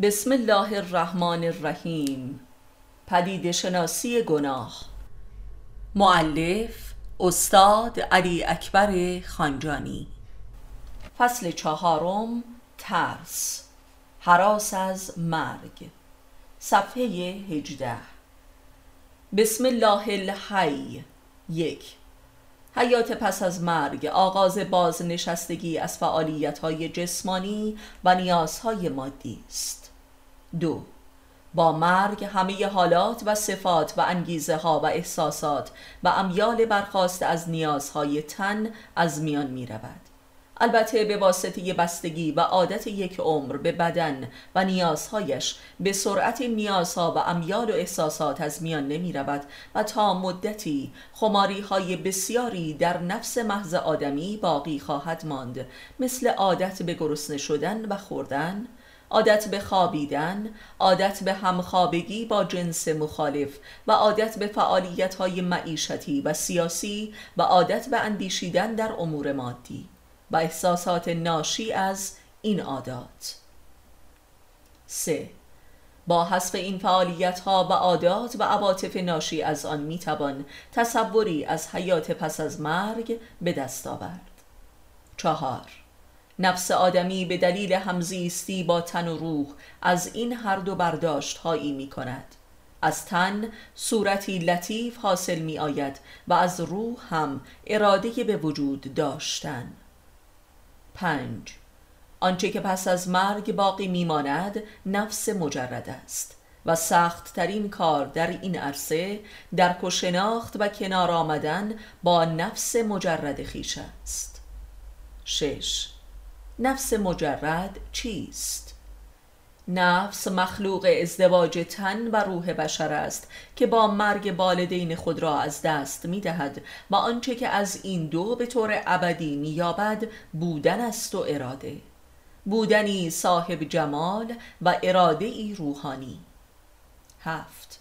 بسم الله الرحمن الرحیم. پدید شناسی گناه. معلف استاد علی اکبر خانجانی. فصل چهارم ترس. حراس از مرگ. صفحه هجده. بسم الله الحی. یک. حیات پس از مرگ آغاز بازنشستگی از فعالیت های جسمانی و نیازهای مادی است. دو. با مرگ همه حالات و صفات و انگیزه ها و احساسات و امیال برخواست از نیازهای تن از میان می رود. البته به واسطه بستگی و عادت یک عمر به بدن و نیازهایش به سرعت نیازها و امیال و احساسات از میان نمی رود و تا مدتی خماری های بسیاری در نفس محض آدمی باقی خواهد ماند مثل عادت به گرسنه شدن و خوردن عادت به خوابیدن، عادت به همخوابگی با جنس مخالف و عادت به فعالیت های معیشتی و سیاسی و عادت به اندیشیدن در امور مادی و احساسات ناشی از این عادات 3. با حذف این فعالیت ها و عادات و عواطف ناشی از آن می توان تصوری از حیات پس از مرگ به دست آورد چهار نفس آدمی به دلیل همزیستی با تن و روح از این هر دو برداشت هایی می کند از تن صورتی لطیف حاصل می آید و از روح هم اراده به وجود داشتن. پنج. آنچه که پس از مرگ باقی میماند نفس مجرد است و سخت ترین کار در این عرصه درک و شناخت و کنار آمدن با نفس مجرد خیش است. شش. نفس مجرد چیست؟ نفس مخلوق ازدواج تن و روح بشر است که با مرگ والدین خود را از دست می دهد و آنچه که از این دو به طور ابدی می یابد بودن است و اراده. بودنی صاحب جمال و اراده ای روحانی. هفت.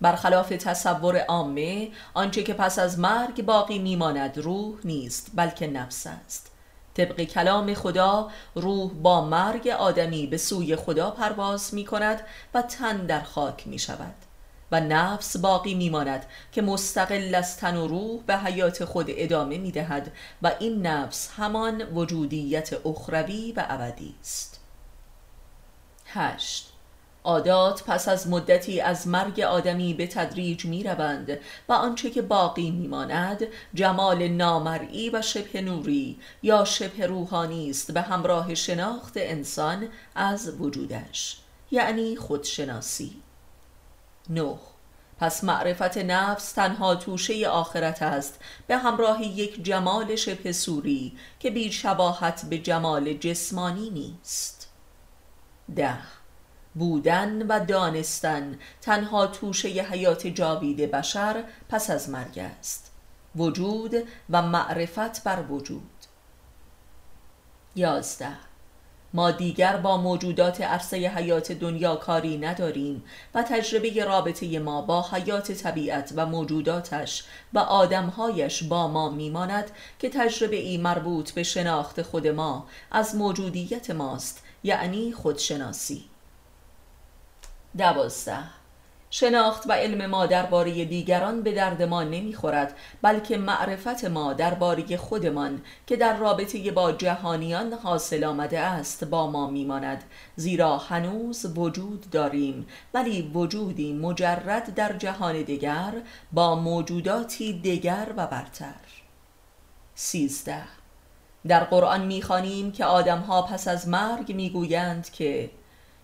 برخلاف تصور عامه آنچه که پس از مرگ باقی میماند روح نیست بلکه نفس است. طبق کلام خدا روح با مرگ آدمی به سوی خدا پرواز می کند و تن در خاک می شود و نفس باقی می ماند که مستقل از تن و روح به حیات خود ادامه می دهد و این نفس همان وجودیت اخروی و ابدی است. هشت عادات پس از مدتی از مرگ آدمی به تدریج می روند و آنچه که باقی می ماند جمال نامرئی و شبه نوری یا شبه روحانی است به همراه شناخت انسان از وجودش یعنی خودشناسی. نه. پس معرفت نفس تنها توشه آخرت است به همراه یک جمال شبه سوری که بی شباهت به جمال جسمانی نیست. ده. بودن و دانستن. تنها توشه حیات جاوید بشر پس از مرگ است. وجود و معرفت بر وجود. یازده. ما دیگر با موجودات عرصه حیات دنیا کاری نداریم و تجربه رابطه ما با حیات طبیعت و موجوداتش و آدمهایش با ما میماند که تجربه ای مربوط به شناخت خود ما از موجودیت ماست یعنی خودشناسی. دوازده. شناخت و علم ما درباره دیگران به درد ما نمی‌خورد بلکه معرفت ما درباره خودمان که در رابطه با جهانیان حاصل آمده است با ما میماند. زیرا هنوز وجود داریم ولی وجودی مجرد در جهان دیگر با موجوداتی دیگر و برتر. سیزده. در قرآن می‌خوانیم که آدمها پس از مرگ می‌گویند که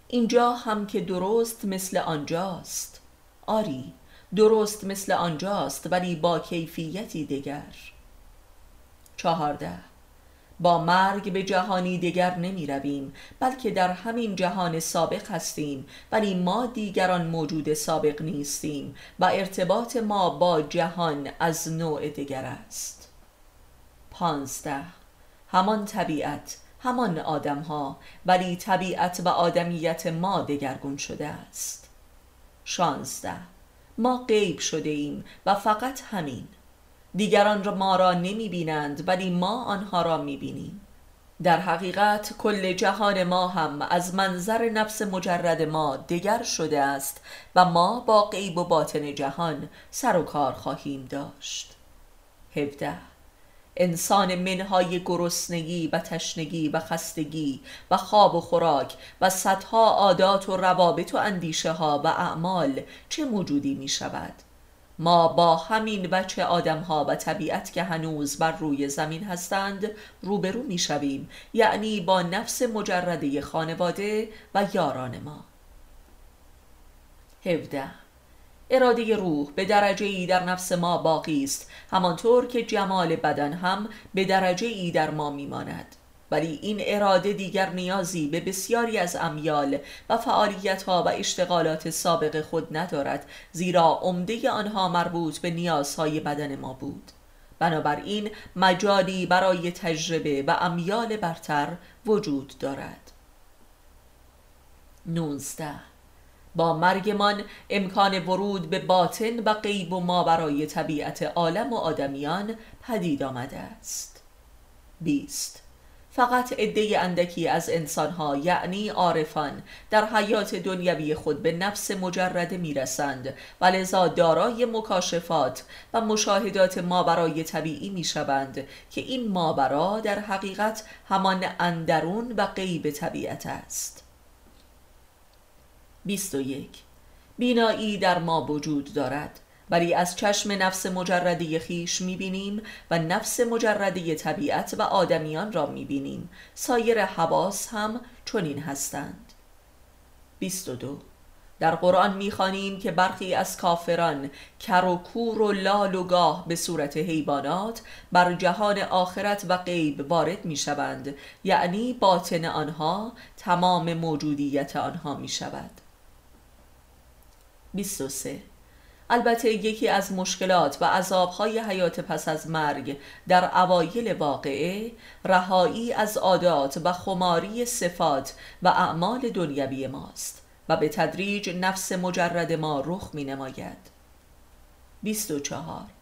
اینجا هم که درست مثل آنجاست. آری درست مثل آنجاست ولی با کیفیتی دیگر چهارده با مرگ به جهانی دیگر نمی رویم بلکه در همین جهان سابق هستیم ولی ما دیگران موجود سابق نیستیم و ارتباط ما با جهان از نوع دیگر است. پانزده همان طبیعت همان آدم ها ولی طبیعت و آدمیت ما دگرگون شده است. شانزده. ما غیب شده ایم و فقط همین. دیگران را ما را نمی بینند ولی ما آنها را می بینیم در حقیقت کل جهان ما هم از منظر نفس مجرد ما دگر شده است و ما با غیب و باطن جهان سر و کار خواهیم داشت. 17 انسان منهای گرسنگی و تشنگی و خستگی و خواب و خوراک و صدها عادات و روابط و اندیشه ها و اعمال چه موجودی می شود ما با همین بچه آدم ها و طبیعت که هنوز بر روی زمین هستند روبرو می شویم یعنی با نفس مجرده خانواده و یاران ما. 17 اراده روح به درجه ای در نفس ما باقی است همانطور که جمال بدن هم به درجه ای در ما میماند. ولی این اراده دیگر نیازی به بسیاری از امیال و فعالیت ها و اشتغالات سابق خود ندارد زیرا عمده آنها مربوط به نیازهای بدن ما بود. بنابراین مجالی برای تجربه و امیال برتر وجود دارد. 19 با مرگمان امکان ورود به باطن و غیب و ما برای طبیعت عالم و آدمیان پدید آمده است. 20 فقط عده اندکی از انسانها یعنی عارفان در حیات دنیوی خود به نفس مجرده می‌رسند و لذا دارای مکاشفات و مشاهدات ماورای طبیعی می‌شوند که این ماورا در حقیقت همان اندرون و غیب طبیعت است. 21 بینایی در ما وجود دارد ولی از چشم نفس مجرده خیش می‌بینیم و نفس مجرده طبیعت و آدمیان را می‌بینیم. سایر حواس هم چنین هستند. 22 در قرآن می‌خوانیم که برخی از کافران کر و کور و لال و گاه به صورت حیوانات بر جهان آخرت و غیب وارد می‌شوند. یعنی باطن آنها تمام موجودیت آنها می‌شود. 23 البته یکی از مشکلات و عذابهای حیات پس از مرگ در اوایل واقعه رهایی از عادات و خماری صفات و اعمال دنیوی ماست و به تدریج نفس مجرد ما رخ می نماید 24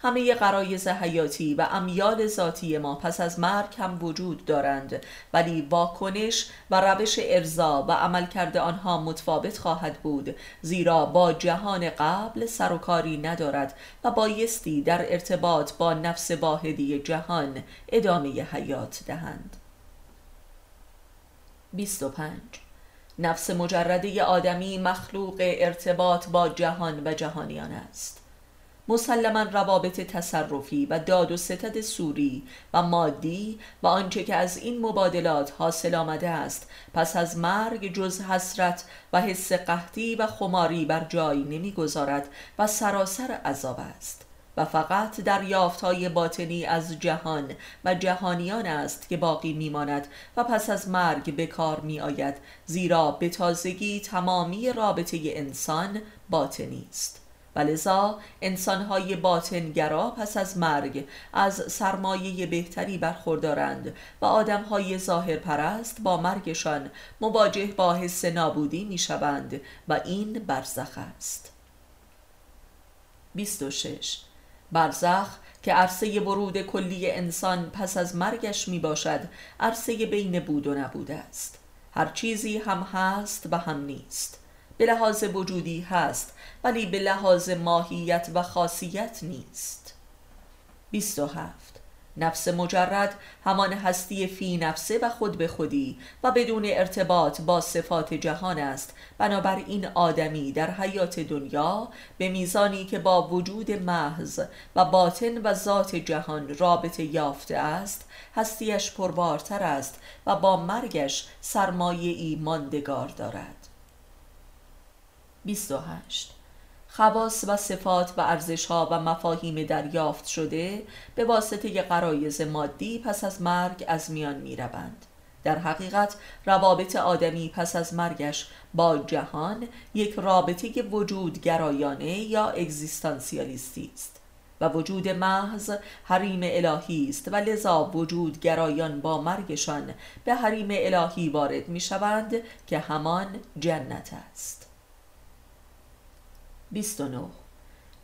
همه قرایز حیاتی و امیال ذاتی ما پس از مرگ هم وجود دارند. ولی واکنش و روش ارزا و عملکرد آنها متفاوت خواهد بود زیرا با جهان قبل سر و کاری ندارد و بایستی در ارتباط با نفس واحدی جهان ادامه حیات دهند. 25 نفس مجرده آدمی مخلوق ارتباط با جهان و جهانیان است. مسلما روابط تصرفی و داد و ستد سوری و مادی و آنچه که از این مبادلات حاصل آمده است پس از مرگ جز حسرت و حس قحطی و خماری بر جای نمی‌گذارد و سراسر عذاب است. و فقط در های باطنی از جهان و جهانیان است که باقی میماند و پس از مرگ به کار می آید زیرا به تازگی تمامی رابطه انسان باطنی است. و لذا انسانهای باطنگرا پس از مرگ از سرمایه بهتری برخوردارند و آدمهای ظاهر پرست با مرگشان مواجه با حس نابودی می شوند و این برزخ است. 26 برزخ که عرصه ورود کلی انسان پس از مرگش می باشد عرصه بین بود و نبود است. هر چیزی هم هست و هم نیست. به لحاظ وجودی هست ولی به لحاظ ماهیت و خاصیت نیست. 27 نفس مجرد همان هستی فی نفسه و خود به خودی و بدون ارتباط با صفات جهان است. بنابراین آدمی در حیات دنیا به میزانی که با وجود محض و باطن و ذات جهان رابطه یافته است هستیش پربارتر است و با مرگش سرمایه ای ماندگار دارد. 28 خواص و صفات و ارزشها و مفاهیم دریافت شده به واسطه قرایز مادی پس از مرگ از میان می روند. در حقیقت روابط آدمی پس از مرگش با جهان یک رابطه وجود گرایانه یا اگزیستانسیالیستی است و وجود محض حریم الهی است و لذا وجود گرایان با مرگشان به حریم الهی وارد می شوند که همان جنت است 29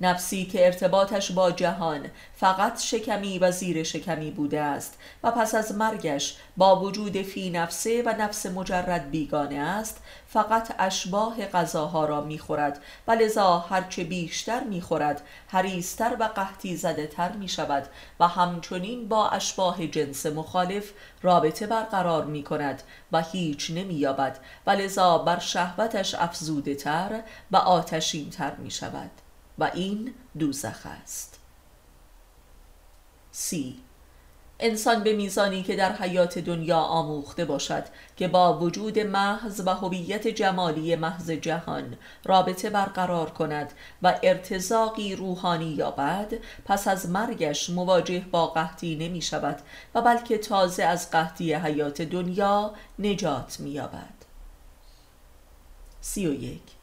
نفسی که ارتباطش با جهان فقط شکمی و زیر شکمی بوده است و پس از مرگش با وجود فی نفسه و نفس مجرد بیگانه است فقط اشباه غذاها را می‌خورد. و لذا هرچه بیشتر می‌خورد حریستر و قحطی زده تر می شود و همچنین با اشباه جنس مخالف رابطه برقرار می کند و هیچ نمی یابد و لذا بر شهوتش افزوده تر و آتشین تر می شود و این دوزخ است. سی. انسان به میزانی که در حیات دنیا آموخته باشد که با وجود محض و هویت جمالی محض جهان رابطه برقرار کند و ارتزاقی روحانی یابد پس از مرگش مواجه با قحطی نمی شود و بلکه تازه از قحطی حیات دنیا نجات می یابد سی و یک.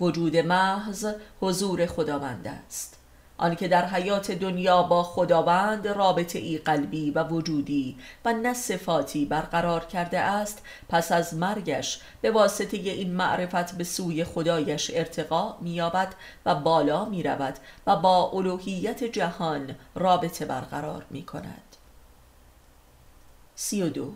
وجود محض حضور خداوند است. آنکه در حیات دنیا با خداوند رابطه ای قلبی و وجودی و نه صفاتی برقرار کرده است پس از مرگش به واسطه این معرفت به سوی خدایش ارتقا مییابد و بالا می رود و با الوهیت جهان رابطه برقرار می کند سی و دو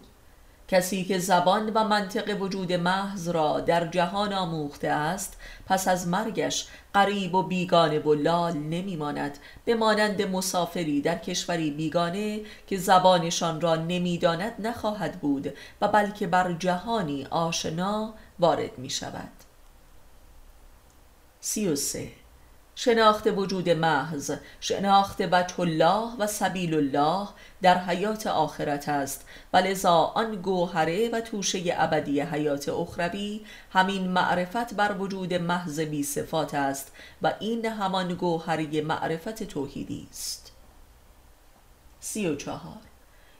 کسی که زبان و منطق وجود محض را در جهان آموخته است پس از مرگش قریب و بیگانه و لال نمیماند. به مانند مسافری در کشوری بیگانه که زبانشان را نمی‌داند نخواهد بود و بلکه بر جهانی آشنا وارد می شود سی و سه شناخت وجود محض شناخت وجه الله و سبیل الله در حیات آخرت است. و لذا آن گوهره و توشه ابدی حیات اخروی همین معرفت بر وجود محض بی صفات است و این همان گوهره معرفت توحیدی است. سی و چهار.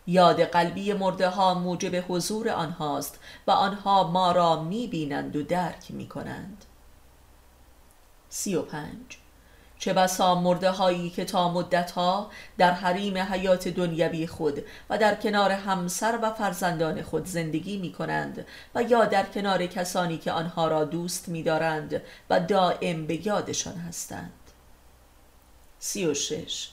یاد قلبی مرده ها موجب حضور آنهاست و آنها ما را می بینند و درک می کنند سی و پنج. چه بسا مرده هایی که تا مدت ها در حریم حیات دنیوی خود و در کنار همسر و فرزندان خود زندگی می کنند و یا در کنار کسانی که آنها را دوست می دارند و دائم به یادشان هستند. سی و شش.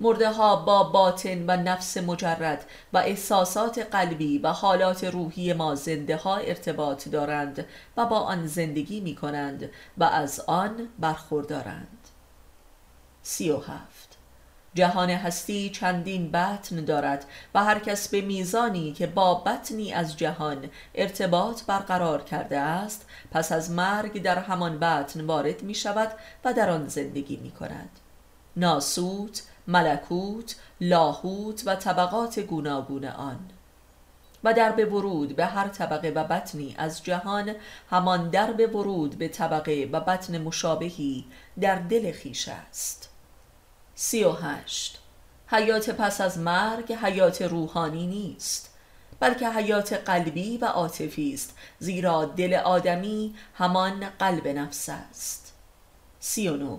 مرده ها با باطن و نفس مجرد و احساسات قلبی و حالات روحی ما زنده ها ارتباط دارند و با آن زندگی می کنند و از آن برخوردارند. سی و هفت. جهان هستی چندین بطن دارد و هر کس به میزانی که با بطنی از جهان ارتباط برقرار کرده است پس از مرگ در همان بطن وارد می شود و در آن زندگی می کند ناسوت، ملکوت، لاهوت و طبقات گوناگون آن. و در به ورود به هر طبقه و بطنی از جهان همان در به ورود به طبقه و بطن مشابهی در دل خیش است. سی و هشت. حیات پس از مرگ حیات روحانی نیست بلکه حیات قلبی و عاطفی است زیرا دل آدمی همان قلب نفس است. سی و نو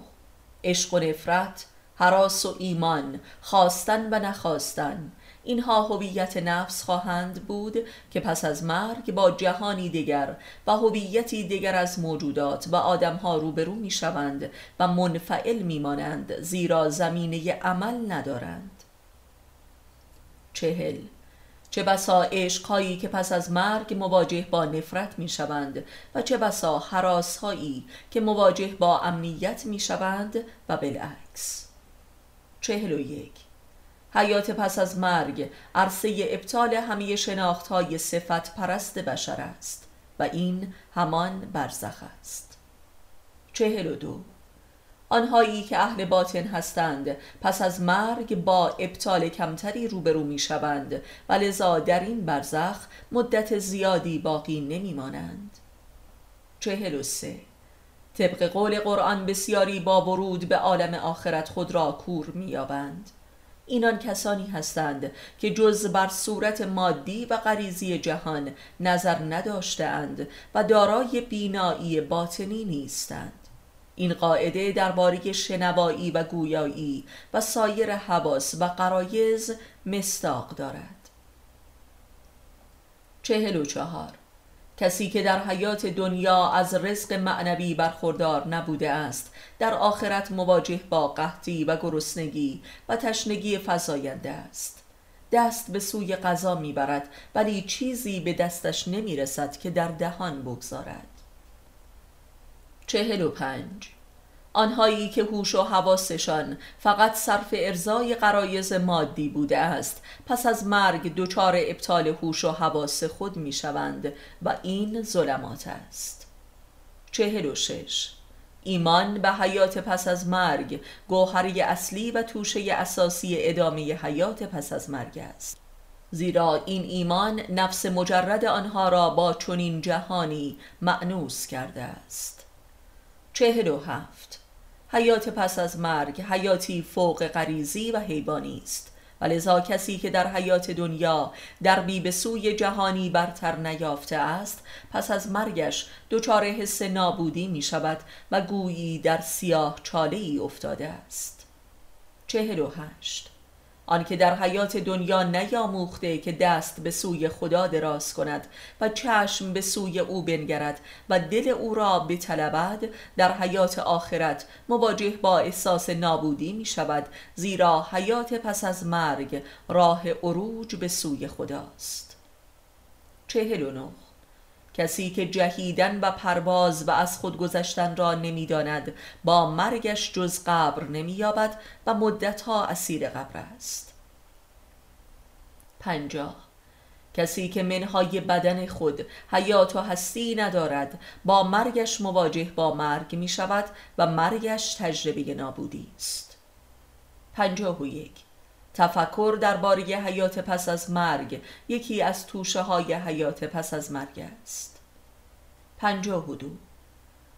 عشق و نفرت حراس و ایمان خواستن و نخواستن اینها هویت نفس خواهند بود که پس از مرگ با جهانی دیگر و هویتی دیگر از موجودات و آدمها روبرو می شوند و منفعل می مانند زیرا زمینه عمل ندارند. چهل. چه بسا عشقهایی که پس از مرگ مواجه با نفرت می شوند و چه بسا حراسهایی که مواجه با امنیت می شوند و بالعکس. چهل و یک. حیات پس از مرگ عرصه ابطال همه شناخت های صفت پرست بشر است و این همان برزخ است. چهل و دو. آنهایی که اهل باطن هستند پس از مرگ با ابطال کمتری روبرو می شوند و لذا در این برزخ مدت زیادی باقی نمی مانند چهل و سه. طبق قول قرآن بسیاری با ورود به عالم آخرت خود را کور می یابند اینان کسانی هستند که جز بر صورت مادی و غریزی جهان نظر نداشتند و دارای بینایی باطنی نیستند. این قاعده درباره شنوایی و گویایی و سایر حواس و قرایز مستاق دارد. چهل و چهار. کسی که در حیات دنیا از رزق معنوی برخوردار نبوده است در آخرت مواجه با قحطی و گرسنگی و تشنگی فزاینده است. دست به سوی غذا می‌برد ولی چیزی به دستش نمی‌رسد که در دهان بگذارد. چهل و پنج آنهایی که هوش و حواسشان فقط صرف ارزای قرایز مادی بوده است. پس از مرگ دچار ابطال هوش و حواس خود می شوند و این ظلمات است. چهل و شش. ایمان به حیات پس از مرگ گوهری اصلی و توشه اساسی ادامه حیات پس از مرگ است. زیرا این ایمان نفس مجرد آنها را با چنین جهانی معنوس کرده است. چهل و هفت. حیات پس از مرگ حیاتی فوق غریزی و حیوانی است. و لذا کسی که در حیات دنیا دربی به سوی جهانی برتر نیافته است پس از مرگش دچار حس نابودی می شود و گویی در سیاه چاله ای افتاده است. چهل و هشت آنکه در حیات دنیا نیاموخته که دست به سوی خدا دراز کند و چشم به سوی او بنگرد و دل او را بطلبد در حیات آخرت مواجه با احساس نابودی می شود زیرا حیات پس از مرگ راه عروج به سوی خداست. چهل کسی که جهیدن و پرواز و از خود گذشتن را نمی‌داند با مرگش جز قبر نمییابد و مدتها اسیر قبر است. پنجاه. کسی که منهای بدن خود حیات و هستی ندارد با مرگش مواجه با مرگ می شود و مرگش تجربه نابودی است. پنجاه و یک. تفکر درباره حیات پس از مرگ یکی از توشه های حیات پس از مرگ است. پنجاه و دو.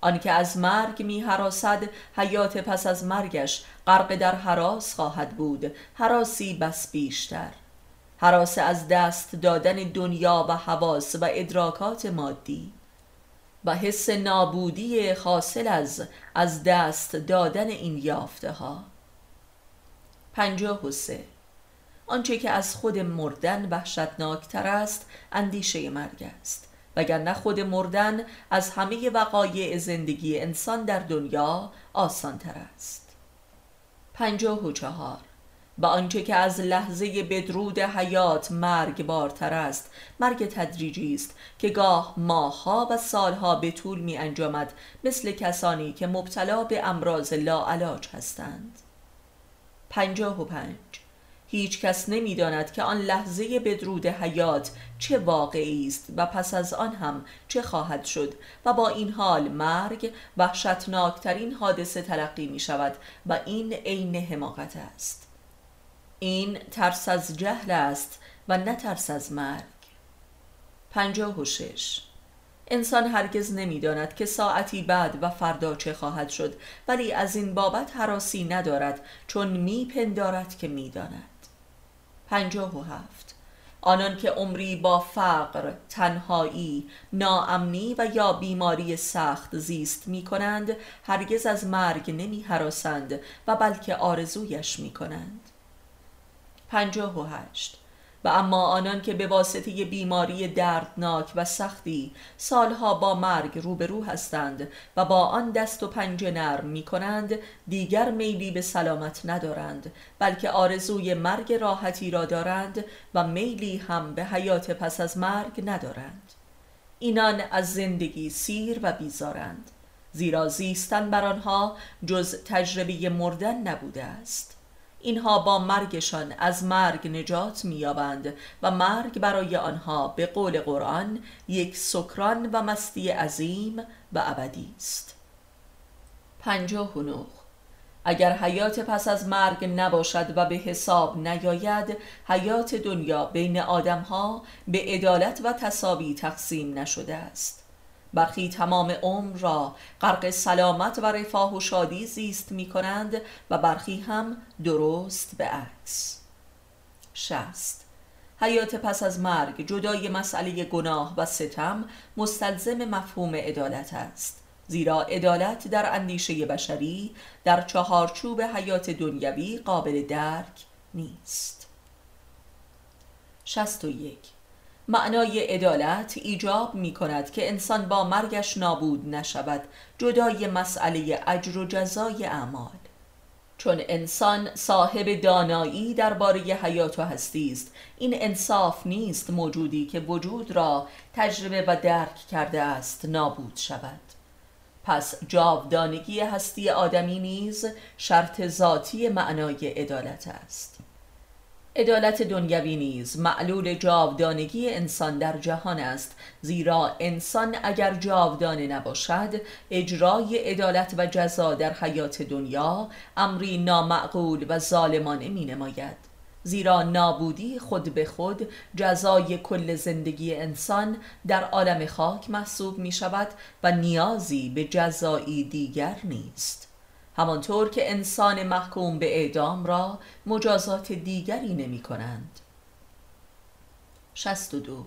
آنکه از مرگ می حراسد حیات پس از مرگش غرق در حراس خواهد بود حراسی بس بیشتر. حراس از دست دادن دنیا و حواس و ادراکات مادی. و حس نابودی حاصل از از دست دادن این یافته ها پنجاه و سه. آنچه که از خود مردن وحشتناکتر است اندیشه مرگ است. وگرنه خود مردن از همه وقایع زندگی انسان در دنیا آسانتر است. پنجاه و چهار. و آنچه که از لحظه بدرود حیات مرگ بارتر است مرگ تدریجی است که گاه ماهها و سالها به طول می انجامد مثل کسانی که مبتلا به امراض لاعلاج هستند. پنجاه و پنج. هیچ کس نمی‌داند که آن لحظه بدرود حیات چه واقعی است و پس از آن هم چه خواهد شد و با این حال مرگ وحشتناکترین حادثه تلقی می شود و این عین حماقت است. این ترس از جهل است و نه ترس از مرگ. پنجاه و شش. انسان هرگز نمی‌داند که ساعتی بعد و فردا چه خواهد شد ولی از این بابت حراسی ندارد چون میپندارد که می‌داند. پنجاه و هفت. آنان که عمری با فقر، تنهایی، ناامنی و یا بیماری سخت زیست می کنند هرگز از مرگ نمی حراسند و بلکه آرزویش می کنند پنجاه و هشت. و اما آنان که به واسطه بیماری دردناک و سختی سالها با مرگ روبرو هستند و با آن دست و پنجه نرم می کنند دیگر میلی به سلامت ندارند بلکه آرزوی مرگ راحتی را دارند و میلی هم به حیات پس از مرگ ندارند. اینان از زندگی سیر و بیزارند زیرا زیستن بر آنها جز تجربه مردن نبوده است. اینها با مرگشان از مرگ نجات مییابند و مرگ برای آنها به قول قرآن یک سکران و مستی عظیم و ابدی است. پنجاه و اگر حیات پس از مرگ نباشد و به حساب نیاید حیات دنیا بین آدمها به عدالت و تصاوی تقسیم نشده است. برخی تمام عمر را غرق سلامت و رفاه و شادی زیست می کنند و برخی هم درست به عکس. شست حیات پس از مرگ جدای مسئله گناه و ستم مستلزم مفهوم عدالت است. زیرا عدالت در اندیشه بشری در چهارچوب حیات دنیوی قابل درک نیست. شست و یک. معنای عدالت ایجاب می کند که انسان با مرگش نابود نشود جدای مسئله اجر و جزای اعمال. چون انسان صاحب دانایی درباره حیات و هستی است این انصاف نیست موجودی که وجود را تجربه و درک کرده است نابود شود. پس جاودانگی هستی آدمی نیز شرط ذاتی معنای عدالت است. عدالت دنیوی نیز معلول جاودانگی انسان در جهان است زیرا انسان اگر جاودانه نباشد اجرای عدالت و جزا در حیات دنیا امری نامعقول و ظالمانه می نماید زیرا نابودی خود به خود جزای کل زندگی انسان در عالم خاک محسوب می شود و نیازی به جزایی دیگر نیست. همانطور که انسان محکوم به اعدام را مجازات دیگری نمی کنند. 62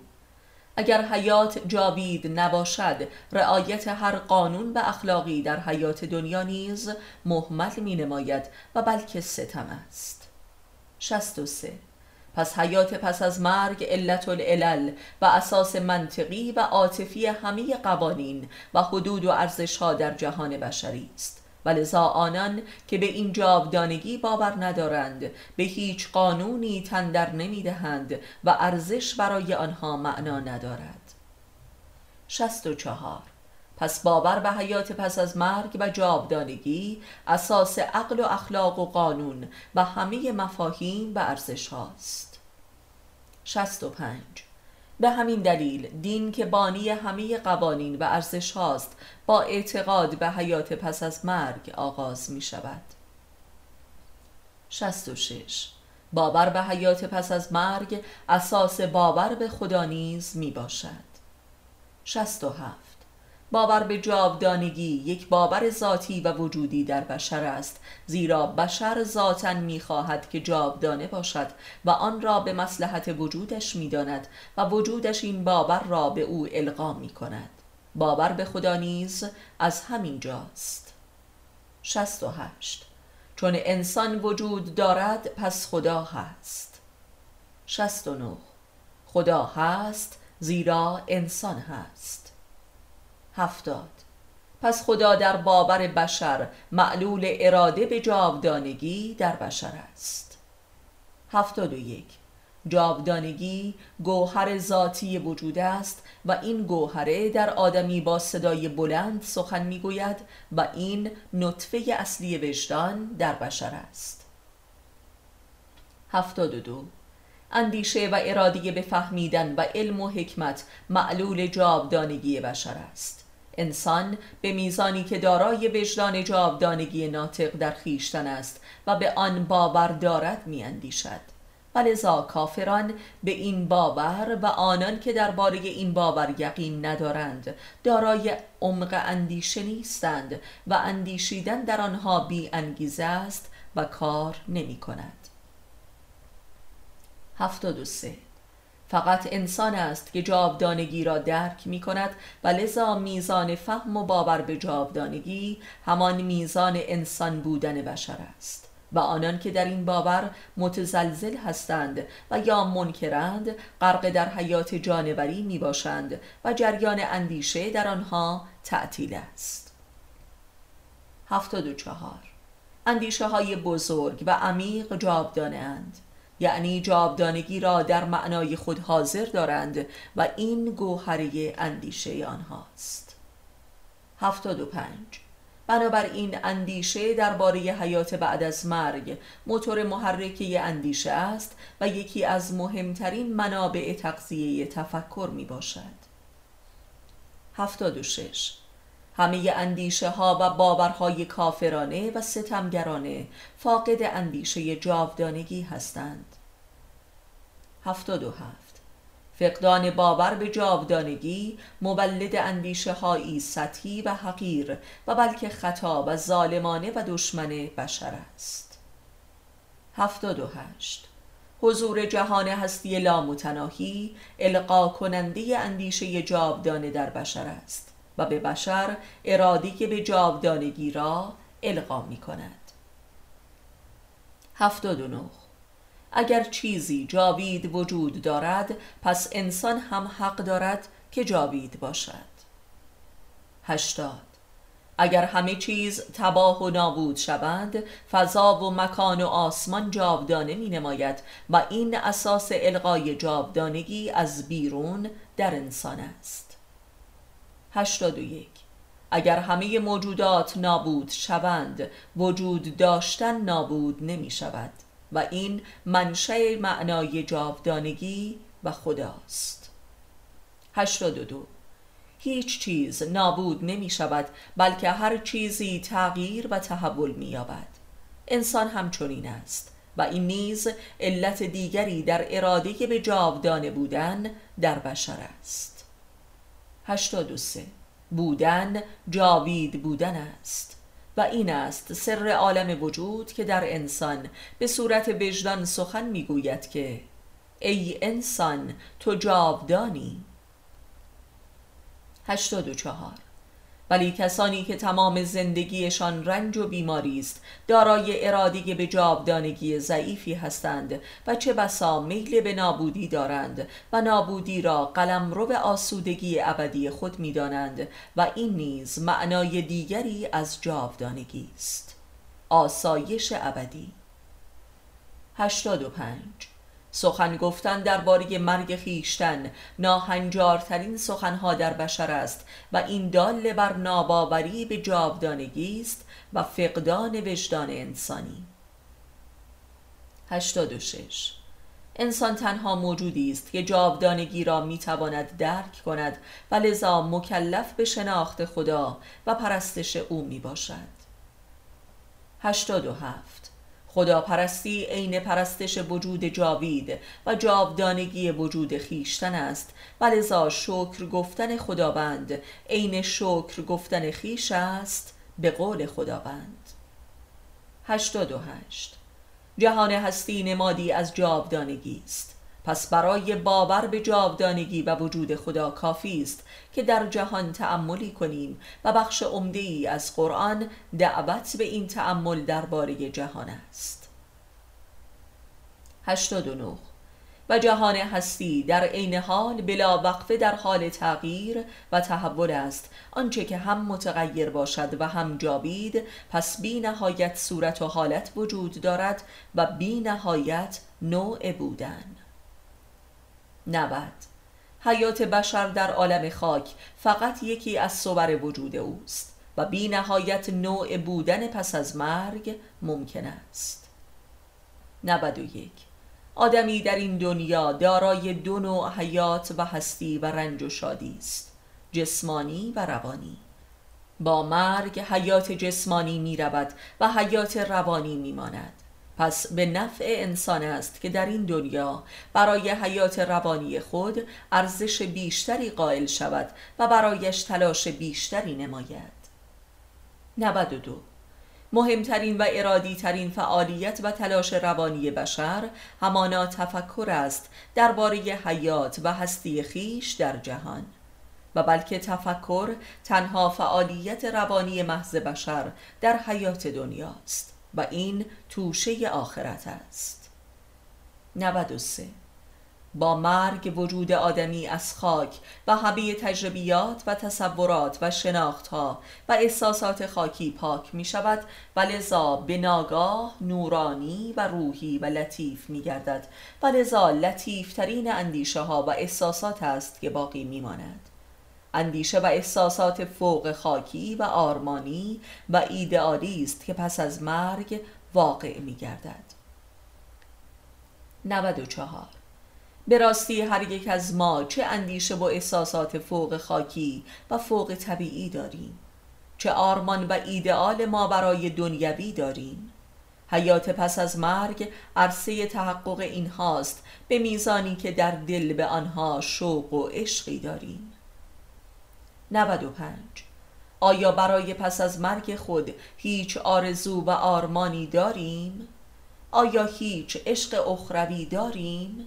اگر حیات جاوید نباشد رعایت هر قانون و اخلاقی در حیات دنیا نیز محمل می نماید و بلکه ستم است. 63 پس حیات پس از مرگ علت العلل و اساس منطقی و عاطفی همه قوانین و حدود و ارزشها در جهان بشری است. ولذا آنان که به این جاودانگی باور ندارند به هیچ قانونی تندر نمی دهند و ارزش برای آنها معنا ندارد. 64 پس باور به حیات پس از مرگ و جاودانگی اساس عقل و اخلاق و قانون و همه مفاهیم و ارزش هاست 65 به همین دلیل دین که بانی همه قوانین و ارزش هاست با اعتقاد به حیات پس از مرگ آغاز می شود 66 باور به حیات پس از مرگ اساس باور به خدا نیز می باشد 67 باور به جاودانگی یک باور ذاتی و وجودی در بشر است زیرا بشر ذاتا می‌خواهد که جاودانه باشد و آن را به مسلحت وجودش می‌داند و وجودش این باور را به او القا می کند باور به خدا نیز از همین جاست. 68 چون انسان وجود دارد پس خدا هست. 69 خدا هست زیرا انسان هست. هفتاد. پس خدا در باور بشر معلول اراده به جاودانگی در بشر است. هفتاد و یک. جاودانگی گوهر ذاتی وجود است و این گوهره در آدمی با صدای بلند سخن می‌گوید و این نطفه اصلی وجدان در بشر است. هفتاد و دو. اندیشه و ارادی به فهمیدن و علم و حکمت معلول جاودانگی بشر است. انسان به میزانی که دارای وجدان جاودانگی ناطق در خیشتن است و به آن باور دارد میاندیشد. ولذا کافران به این باور و آنان که درباره این باور یقین ندارند دارای عمق اندیشه نیستند و اندیشیدن در آنها بی انگیزه است و کار نمی کند هفتاد و سه فقط انسان است که جاودانگی را درک می کند و لذا میزان فهم و باور به جاودانگی همان میزان انسان بودن بشر است. و آنان که در این باور متزلزل هستند و یا منکرند غرق در حیات جانوری می باشند و جریان اندیشه در آنها تعطیل است. هفتاد و چهار. اندیشه های بزرگ و عمیق جاودانه اند یعنی جاودانگی را در معنای خود حاضر دارند و این گوهره اندیشه آنهاست. هفتاد و پنج. بنابراین اندیشه درباره حیات بعد از مرگ موتور محرکه اندیشه است و یکی از مهمترین منابع تقضیه تفکر می باشد هفتاد و شش. همه اندیشه ها و باورهای کافرانه و ستمگرانه فاقد اندیشه جاودانگی هستند. هفتاد و هفت. فقدان باور به جاودانگی مولد اندیشه هایی سطحی و حقیر و بلکه خطا و ظالمانه و دشمن بشر است. هفتاد و هشت. حضور جهان هستی لامتناهی القا کننده اندیشه جاودانه در بشر است. و به بشر ارادی که به جاودانگی را القا می کند. هفتاد اگر چیزی جاوید وجود دارد پس انسان هم حق دارد که جاوید باشد. هشتاد. اگر همه چیز تباه و نابود شوند فضا و مکان و آسمان جاودانه می نماید و این اساس القای جاودانگی از بیرون در انسان است. هشتاد و یک. اگر همه موجودات نابود شوند وجود داشتن نابود نمی شود. و این منشأ معنای جاودانگی و خداست. هشتاد و دو. هیچ چیز نابود نمی شود بلکه هر چیزی تغییر و تحول می یابد. انسان همچنین است و این نیز علت دیگری در اراده به جاودانه بودن در بشر است. 83 بودن جاوید بودن است و این است سر عالم وجود که در انسان به صورت وجدان سخن می‌گوید که ای انسان تو جاودانی. 84 ولی کسانی که تمام زندگیشان رنج و بیماری است دارای ارادی به جاودانگی ضعیفی هستند و چه بسا میل به نابودی دارند و نابودی را قلمرو آسودگی ابدی خود می‌دانند و این نیز معنای دیگری از جاودانگی است. آسایش ابدی. 85 سخن گفتن درباره مرگ خیشتن ناهنجارترین سخنها در بشر است و این دال بر ناباوری به جاودانگی است و فقدان وجدان انسانی. 86 انسان تنها موجودی است که جاودانگی را می‌تواند درک کند و لذا مکلف به شناخت خدا و پرستش او می باشد 87 خداپرستی عین پرستش وجود جاوید و جاودانگی وجود خیشتن است. و لذا شکر گفتن خداوند عین شکر گفتن خیش است به قول خداوند. 88 جهان هستی نمادی از جاودانگی است. پس برای باور به جاودانگی و وجود خدا کافی است که در جهان تأملی کنیم و بخش عمده ای از قرآن دعوت به این تأمل درباره جهان است. 89 و جهان هستی در عین حال بلا وقفه در حال تغییر و تحول است. آنچه که هم متغیر باشد و هم جاوید پس بی نهایت صورت و حالت وجود دارد و بی نهایت نوع بودن. 90 حیات بشر در عالم خاک فقط یکی از صور وجود اوست و بی نهایت نوع بودن پس از مرگ ممکن است. 91 آدمی در این دنیا دارای دو نوع حیات و هستی و رنج و شادی است جسمانی و روانی. با مرگ حیات جسمانی می رود و حیات روانی می ماند پس به نفع انسان است که در این دنیا برای حیات روانی خود ارزش بیشتری قائل شود و برایش تلاش بیشتری نماید. 92 مهمترین و ارادی ترین فعالیت و تلاش روانی بشر همانا تفکر است درباره حیات و هستی خیش در جهان و بلکه تفکر تنها فعالیت روانی محض بشر در حیات دنیاست و این توشه آخرت است. 93 با مرگ وجود آدمی از خاک و همه تجربیات و تصورات و شناختها و احساسات خاکی پاک می شود و لذا به ناگاه نورانی و روحی و لطیف می گردد و لذا لطیفترین اندیشه ها و احساسات است که باقی می ماند اندیشه و احساسات فوق خاکی و آرمانی و ایدئالی است که پس از مرگ واقع می گردد 94 به راستی هر یک از ما چه اندیشه و احساسات فوق خاکی و فوق طبیعی داریم؟ چه آرمان و ایدئال ما برای دنیوی داریم؟ حیات پس از مرگ عرصه تحقق این هاست به میزانی که در دل به آنها شوق و عشقی داریم. 95 آیا برای پس از مرگ خود هیچ آرزو و آرمانی داریم؟ آیا هیچ عشق اخروی داریم؟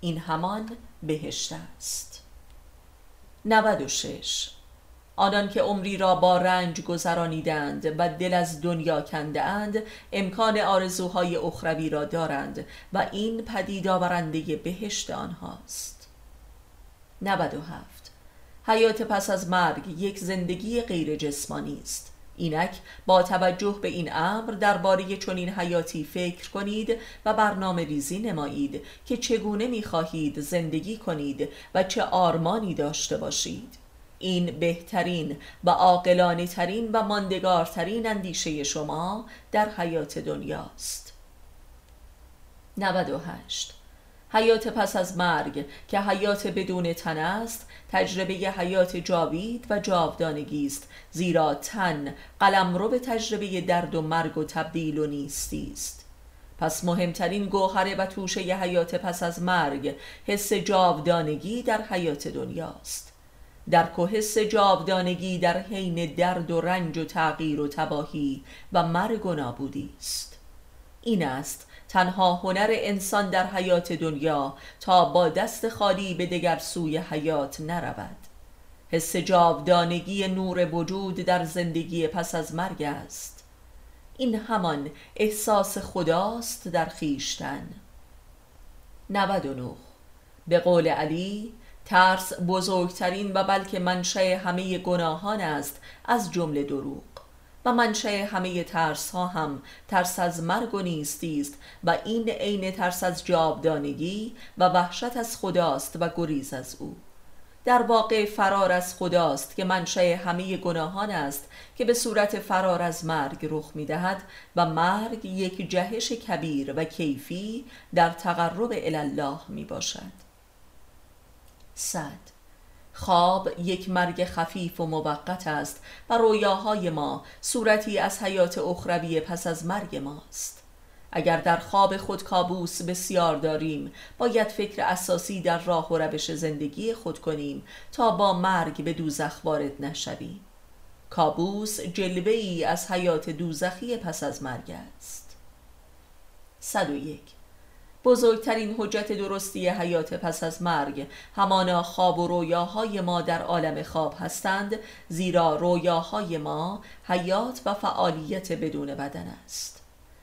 این همان بهشت است. 96 آنان که عمری را با رنج گذرانیدند و دل از دنیا کندهاند امکان آرزوهای اخروی را دارند و این پدید آورنده بهشت آنهاست. 97 حیات پس از مرگ یک زندگی غیر جسمانی است. اینک با توجه به این امر درباره چنین حیاتی فکر کنید و برنامه ریزی نمایید که چگونه می‌خواهید زندگی کنید و چه آرمانی داشته باشید. این بهترین و عاقلانه ترین و ماندگارترین اندیشه شما در حیات دنیاست 98 حیات پس از مرگ که حیات بدون تن است تجربه حیات جاوید و جاودانگی است زیرا تن قلمرو به تجربه درد و مرگ و تبدیل و نیستی است. پس مهمترین گوهره و توشه حیات پس از مرگ حس جاودانگی در حیات دنیاست در و حس جاودانگی در حین درد و رنج و تغییر و تباهی و مرگ و نابودی است. این است تنها هنر انسان در حیات دنیا تا با دست خالی به دگر سوی حیات نرود. حس جاودانگی نور وجود در زندگی پس از مرگ است. این همان احساس خداست در خیشتن 99 به قول علی ترس بزرگترین و بلکه منشأ همه گناهان است از جمله دروغ. و منشأ همه ترس ها هم ترس از مرگ و نیستی است و این عین ترس از جاودانگی و وحشت از خداست و گریز از او. در واقع فرار از خداست که منشأ همه گناهان است که به صورت فرار از مرگ رخ می دهد و مرگ یک جهش کبیر و کیفی در تقرب الله می باشد صد. خواب یک مرگ خفیف و موقت است و رویاهای ما صورتی از حیات اخروی پس از مرگ ماست. اگر در خواب خود کابوس بسیار داریم باید فکر اساسی در راه و روش زندگی خود کنیم تا با مرگ به دوزخ وارد نشویم. کابوس جلوه ای از حیات دوزخی پس از مرگ است. 101 بزرگترین حجت درستی حیات پس از مرگ. همانا خواب و رویاهای ما در عالم خواب هستند زیرا رویاهای ما حیات و فعالیت بدون بدن است.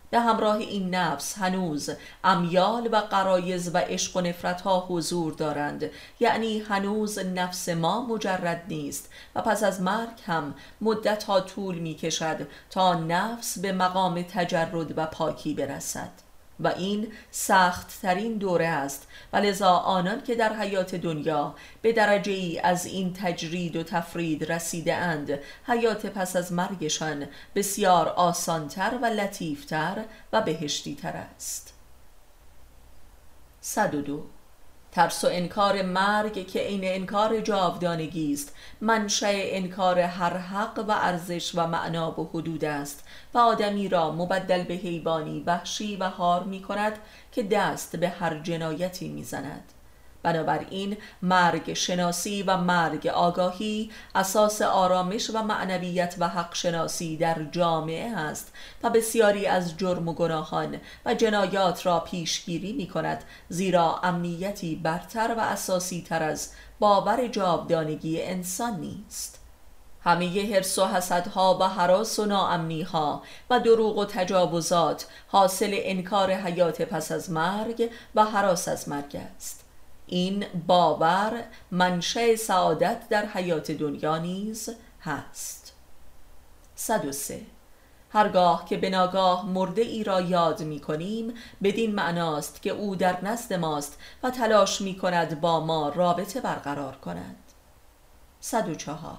به همراه این نفس هنوز امیال و قرایز و عشق و نفرت ها حضور دارند. یعنی هنوز نفس ما مجرد نیست و پس از مرگ هم مدت ها طول می کشد تا نفس به مقام تجرد و پاکی برسد. و این سخت ترین دوره است. و لذا آنان که در حیات دنیا به درجه ای از این تجرید و تفرید رسیده اند حیات پس از مرگشان بسیار آسانتر و لطیفتر و بهشتیتر است. 102 ترس و انکار مرگ که عین انکار جاودانگی است. منشأ انکار هر حق و ارزش و معنا و حدود است. و آدمی را مبدل به حیوانی وحشی و هار می کند که دست به هر جنایتی می زند بنابراین مرگ شناسی و مرگ آگاهی اساس آرامش و معنویت و حق شناسی در جامعه است و بسیاری از جرم و گناهان و جنایات را پیشگیری می کند زیرا امنیتی برتر و اساسی تر از باور جاودانگی انسان نیست. همه حرس و حسدها و حراس و ناامنیها و دروغ و تجاوزات حاصل انکار حیات پس از مرگ و حراس از مرگ است. این باور منشأ سعادت در حیات دنیا نیز هست. 103 هرگاه که به ناگاه مرده ای را یاد می کنیم بدین معناست که او در نزد ماست و تلاش می کند با ما رابطه برقرار کند. 104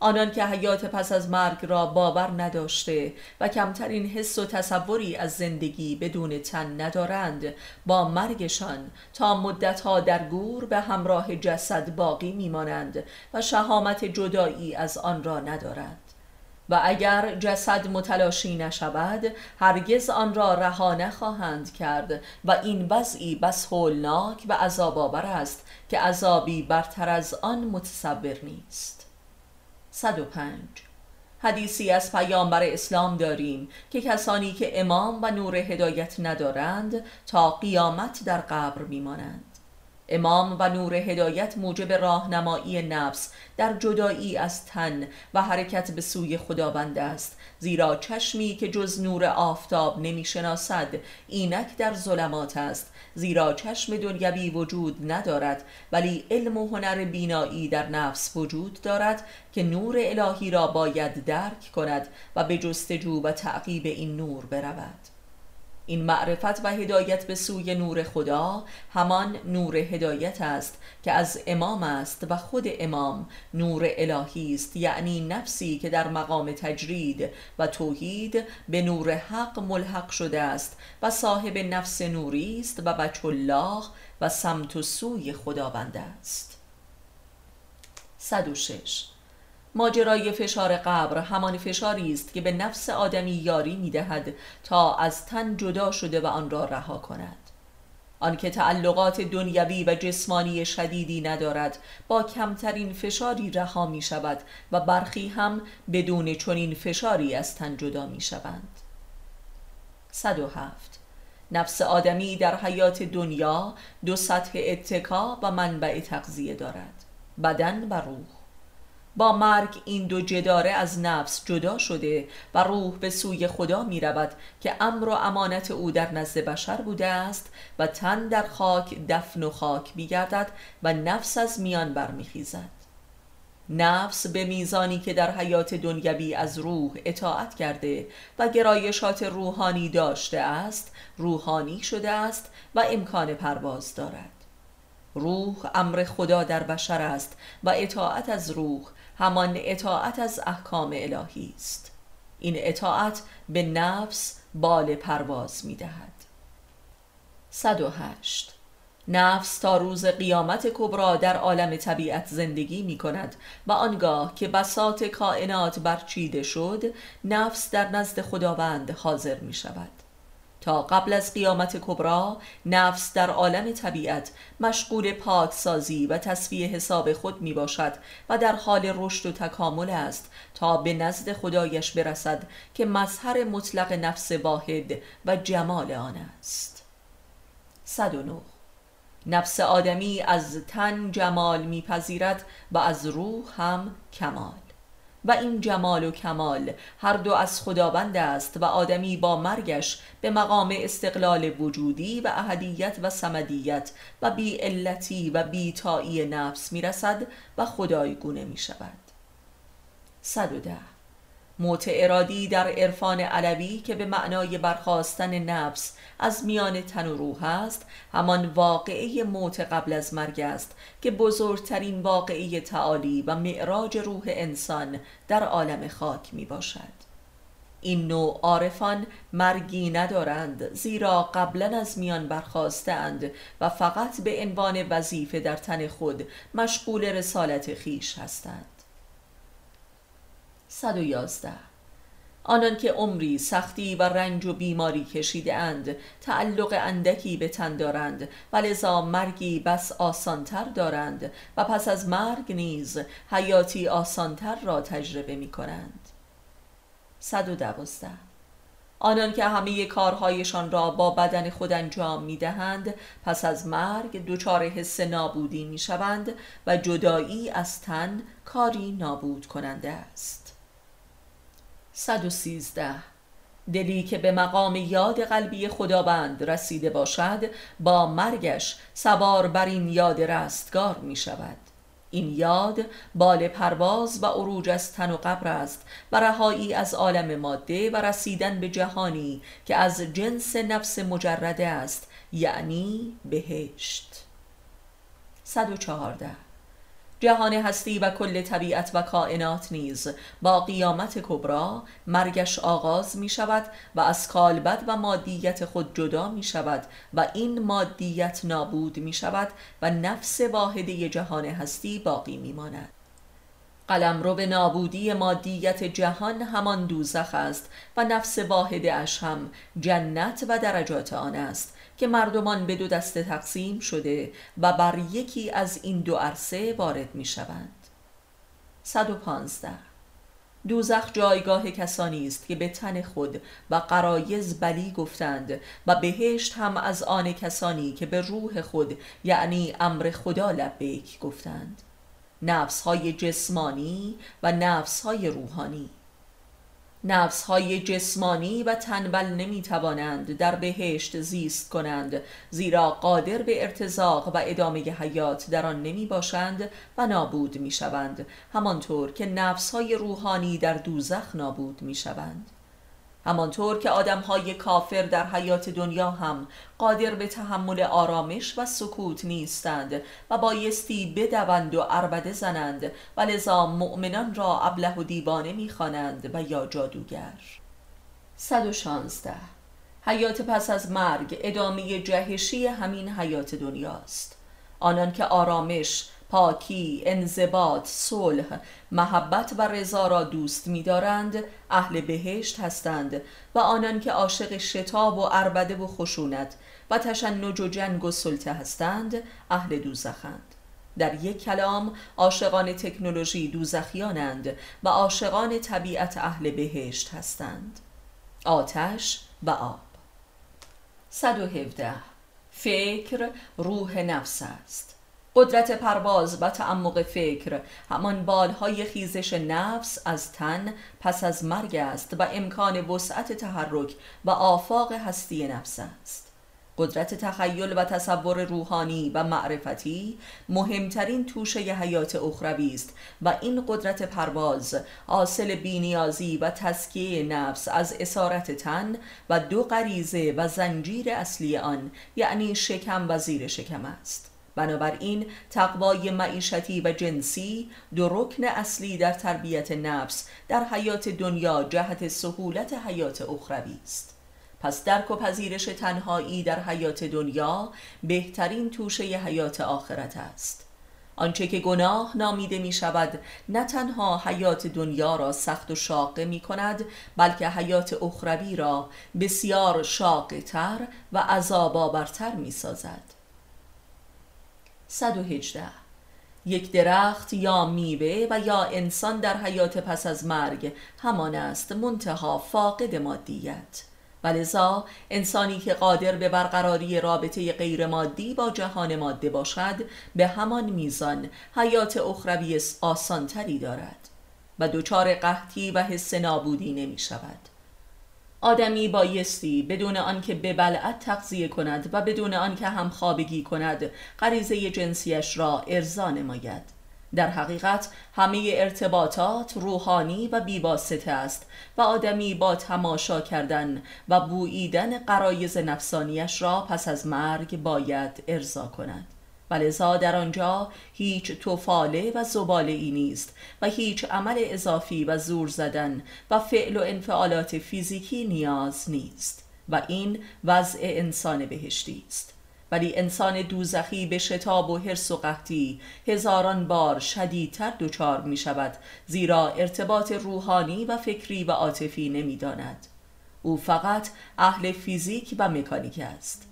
آنان که حیات پس از مرگ را باور نداشته و کمترین حس و تصوری از زندگی بدون تن ندارند با مرگشان تا مدتها در گور به همراه جسد باقی میمانند و شهامت جدایی از آن را ندارند. و اگر جسد متلاشی نشود هرگز آن را رها نخواهند کرد و این وضعی بس هولناک و عذاب آور است که عذابی برتر از آن متصور نیست. 105 حدیثی از پیامبر اسلام داریم که کسانی که امام و نور هدایت ندارند تا قیامت در قبر میمانند. امام و نور هدایت موجب راهنمایی نفس در جدایی از تن و حرکت به سوی خداوند است زیرا چشمی که جز نور آفتاب نمی‌شناسد اینک در ظلمات است. زیرا چشم دنیوی وجود ندارد ولی علم و هنر بینایی در نفس وجود دارد که نور الهی را باید درک کند و به جستجو و تعقیب این نور برود. این معرفت و هدایت به سوی نور خدا همان نور هدایت است که از امام است و خود امام نور الهی است یعنی نفسی که در مقام تجرید و توحید به نور حق ملحق شده است و صاحب نفس نوری است و بچه الله و سمت و سوی خداوند است. 106 ماجرای فشار قبر همان فشاری است که به نفس آدمی یاری می‌دهد تا از تن جدا شده و آن را رها کند. آنکه تعلقات دنیوی و جسمانی شدیدی ندارد با کمترین فشاری رها می شود و برخی هم بدون چنین فشاری از تن جدا می شوند 107 نفس آدمی در حیات دنیا دو سطح اتکا و منبع تغذیه دارد. بدن و روح. با مرگ این دو جداره از نفس جدا شده و روح به سوی خدا می رود که امر و امانت او در نزد بشر بوده است و تن در خاک دفن و خاک می گردد و نفس از میان برمیخیزد نفس به میزانی که در حیات دنیوی از روح اطاعت کرده و گرایشات روحانی داشته است روحانی شده است و امکان پرواز دارد. روح امر خدا در بشر است و اطاعت از روح همان اطاعت از احکام الهی است. این اطاعت به نفس بال پرواز می دهد 108 نفس تا روز قیامت کبرا در عالم طبیعت زندگی می کند و آنگاه که بسات کائنات برچیده شد نفس در نزد خداوند حاضر می شود تا قبل از قیامت کبرا نفس در عالم طبیعت مشغول پاکسازی و تصفیه حساب خود می باشد و در حال رشد و تکامل است تا به نزد خدایش برسد که مظهر مطلق نفس واحد و جمال آن است. 109 نفس آدمی از تن جمال میپذیرد و از روح هم کمال. و این جمال و کمال. هر دو از خداوند است و آدمی با مرگش به مقام استقلال وجودی و اهدیت و سمدیت و بی علتی و بی تایی نفس می‌رسد و خدایگونه می شود 110 موت ارادی در عرفان علوی که به معنای برخواستن نفس از میان تن و روح است همان واقعه موت قبل از مرگ است که بزرگترین واقعه تعالی و معراج روح انسان در عالم خاک می باشد. این نوع عارفان مرگی ندارند زیرا قبلا از میان برخواستند و فقط به عنوان وظیفه در تن خود مشغول رسالت خیش هستند. 111 آنان که عمری سختی و رنج و بیماری کشیده اند تعلق اندکی به تن دارند و لذا مرگی بس آسانتر دارند و پس از مرگ نیز حیاتی آسانتر را تجربه می کنند. 112 آنان که همه کارهایشان را با بدن خود انجام می دهند پس از مرگ دچار حس نابودی می شوند و جدایی از تن کاری نابود کننده است. 113 دلی که به مقام یاد قلبی خداوند رسیده باشد با مرگش سوار بر این یاد رستگار می شود. این یاد بال پرواز و عروج از تن و قبر است و رهایی از عالم ماده و رسیدن به جهانی که از جنس نفس مجرده است یعنی بهشت. 114 جهان هستی و کل طبیعت و کائنات نیز. با قیامت کبرا مرگش آغاز می شود و از کالبد و مادیت خود جدا می شود و این مادیت نابود می شود و نفس واحده جهان هستی باقی می ماند. قلم رو به نابودی مادیت جهان همان دوزخ است و نفس واحد اش هم جنت و درجات آن است که مردمان به دو دسته تقسیم شده و بر یکی از این دو عرصه وارد می شوند. 115 دوزخ جایگاه کسانی است که به تن خود و قرایز بلی گفتند و بهشت هم از آن کسانی که به روح خود یعنی امر خدا لبیک گفتند. نفس های جسمانی و نفس های روحانی. نفس های جسمانی و تنبل نمی توانند در بهشت زیست کنند زیرا قادر به ارتزاق و ادامه حیات در آن نمی باشند و نابود می شوند همانطور که نفس های روحانی در دوزخ نابود می شوند همانطور که آدمهای کافر در حیات دنیا هم قادر به تحمل آرامش و سکوت نیستند و بایستی بدوند و عربده زنند و لذا مؤمنان را ابله و دیوانه می‌خوانند و یا جادوگر. 116 حیات پس از مرگ ادامه جهشی همین حیات دنیاست. آنان که آرامش پاکی، انضباط، صلح، محبت و رضا را دوست می‌دارند اهل بهشت هستند و آنان که عاشق شتاب و عربده و خشونت و تشنج و جنگ و سلطه هستند اهل دوزخند. در یک کلام عاشقان تکنولوژی دوزخیانند و عاشقان طبیعت اهل بهشت هستند. آتش و آب. 117 فکر روح نفس است. قدرت پرواز و تعمق فکر. همان بالهای خیزش نفس از تن پس از مرگ است و امکان وسعت تحرک و آفاق هستی نفس است. قدرت تخیل و تصور روحانی و معرفتی مهمترین توشه حیات اخروی است و این قدرت پرواز حاصل بینیازی و تسکیه نفس از اسارت تن و دو غریزه و زنجیر اصلی آن یعنی شکم و زیر شکم است. بنابراین تقوای معیشتی و جنسی دو رکن اصلی در تربیت نفس در حیات دنیا جهت سهولت حیات اخروی است. پس درک و پذیرش تنهایی در حیات دنیا بهترین توشه حیات آخرت است. آنچه که گناه نامیده می شود نه تنها حیات دنیا را سخت و شاقه می کند بلکه حیات اخروی را بسیار شاقه تر و عذاب می سازد 118 یک درخت یا میوه و یا انسان در حیات پس از مرگ همان است منتها فاقد مادیت. ولذا انسانی که قادر به برقراری رابطه غیر مادی با جهان ماده باشد به همان میزان حیات اخروی آسانتری دارد و دچار قحطی و حس نابودی نمی شود آدمی بایستی بدون آنکه به بلعت تغذیه کند و بدون آنکه هم خوابگی کند غریزه جنسیش را ارضا نماید. در حقیقت همه ارتباطات روحانی و بیواسطه است و آدمی با تماشا کردن و بوییدن قرایز نفسانیش را پس از مرگ باید ارضا کند. ولذا در آنجا هیچ توفاله و زباله ای نیست و هیچ عمل اضافی و زور زدن و فعل و انفعالات فیزیکی نیاز نیست و این وضع انسان بهشتی است ولی انسان دوزخی به شتاب و حرس و قحطی هزاران بار شدیدتر دچار می شود زیرا ارتباط روحانی و فکری و عاطفی نمی داند. او فقط اهل فیزیک و مکانیک است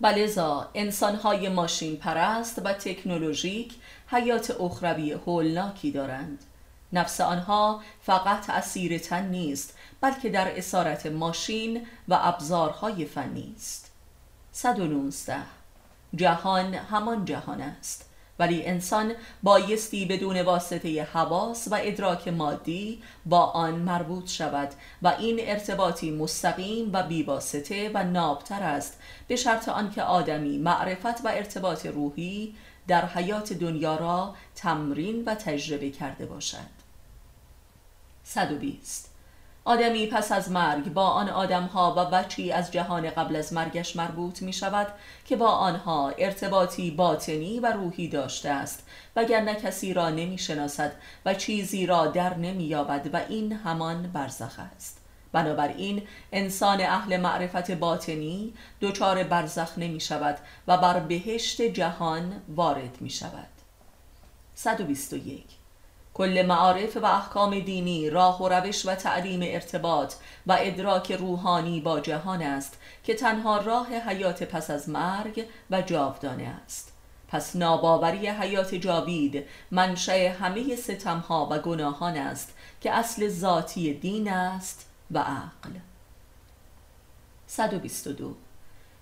بلزا انسانهای ماشین پرست و تکنولوژیک حیات اخروی هولناکی دارند. نفس آنها فقط اسیر تن نیست بلکه در اسارت ماشین و ابزارهای فنی است. 119 جهان همان جهان است. ولی انسان بایستی بدون واسطه حواس و ادراک مادی با آن مربوط شود و این ارتباطی مستقیم و بیواسطه و نابتر است به شرط آنکه آدمی معرفت و ارتباط روحی در حیات دنیا را تمرین و تجربه کرده باشد. 120 آدمی پس از مرگ با آن آدمها و بچی از جهان قبل از مرگش مربوط می شود که با آنها ارتباطی باطنی و روحی داشته است وگرنه کسی را نمی شناسد و چیزی را در نمی و این همان برزخ است. بنابراین انسان اهل معرفت باطنی دچار برزخ نمی شود و بر بهشت جهان وارد می شود 121 کل معارف و احکام دینی راه و روش و تعلیم ارتباط و ادراک روحانی با جهان است که تنها راه حیات پس از مرگ و جاودانه است. پس ناباوری حیات جاوید منشأ همه ستمها و گناهان است که اصل ذاتی دین است و عقل. 122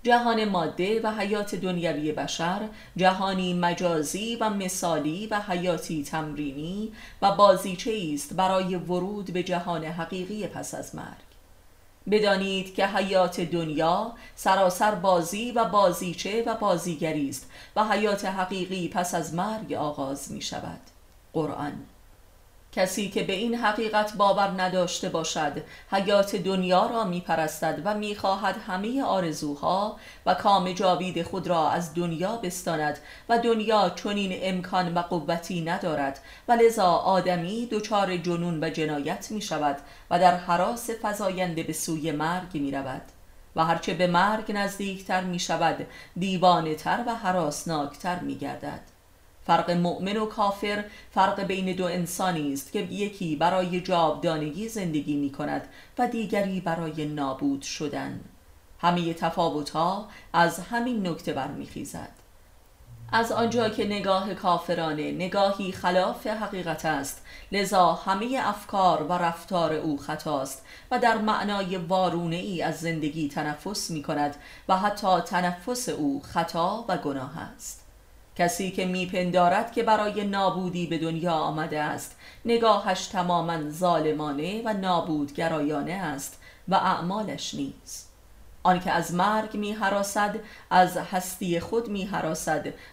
جهان ماده و حیات دنیوی بشر جهانی مجازی و مثالی و حیاتی تمرینی و بازیچه است برای ورود به جهان حقیقی پس از مرگ. بدانید که حیات دنیا سراسر بازی و بازیچه و بازیگری است و حیات حقیقی پس از مرگ آغاز می شود قرآن کسی که به این حقیقت باور نداشته باشد حیات دنیا را می پرستد و می خواهد همه آرزوها و کام جاوید خود را از دنیا بستاند و دنیا چنین امکان و قوتی ندارد. و لذا آدمی دچار جنون و جنایت می شود و در حراس فزاینده به سوی مرگ می رود و هرچه به مرگ نزدیکتر می شود دیوانه تر و حراسناکتر می گردد فرق مؤمن و کافر فرق بین دو انسانی است که یکی برای جاودانگی زندگی می کند و دیگری برای نابود شدن. همه تفاوت ها از همین نکته برمیخیزد. از آنجا که نگاه کافرانه نگاهی خلاف حقیقت است لذا همه افکار و رفتار او خطاست و در معنای وارونه ای از زندگی تنفس می کند و حتی تنفس او خطا و گناه است. کسی که میپندارد که برای نابودی به دنیا آمده است. نگاهش تماما ظالمانه و نابودگرایانه است و اعمالش نیست. آنکه از مرگ می از هستی خود می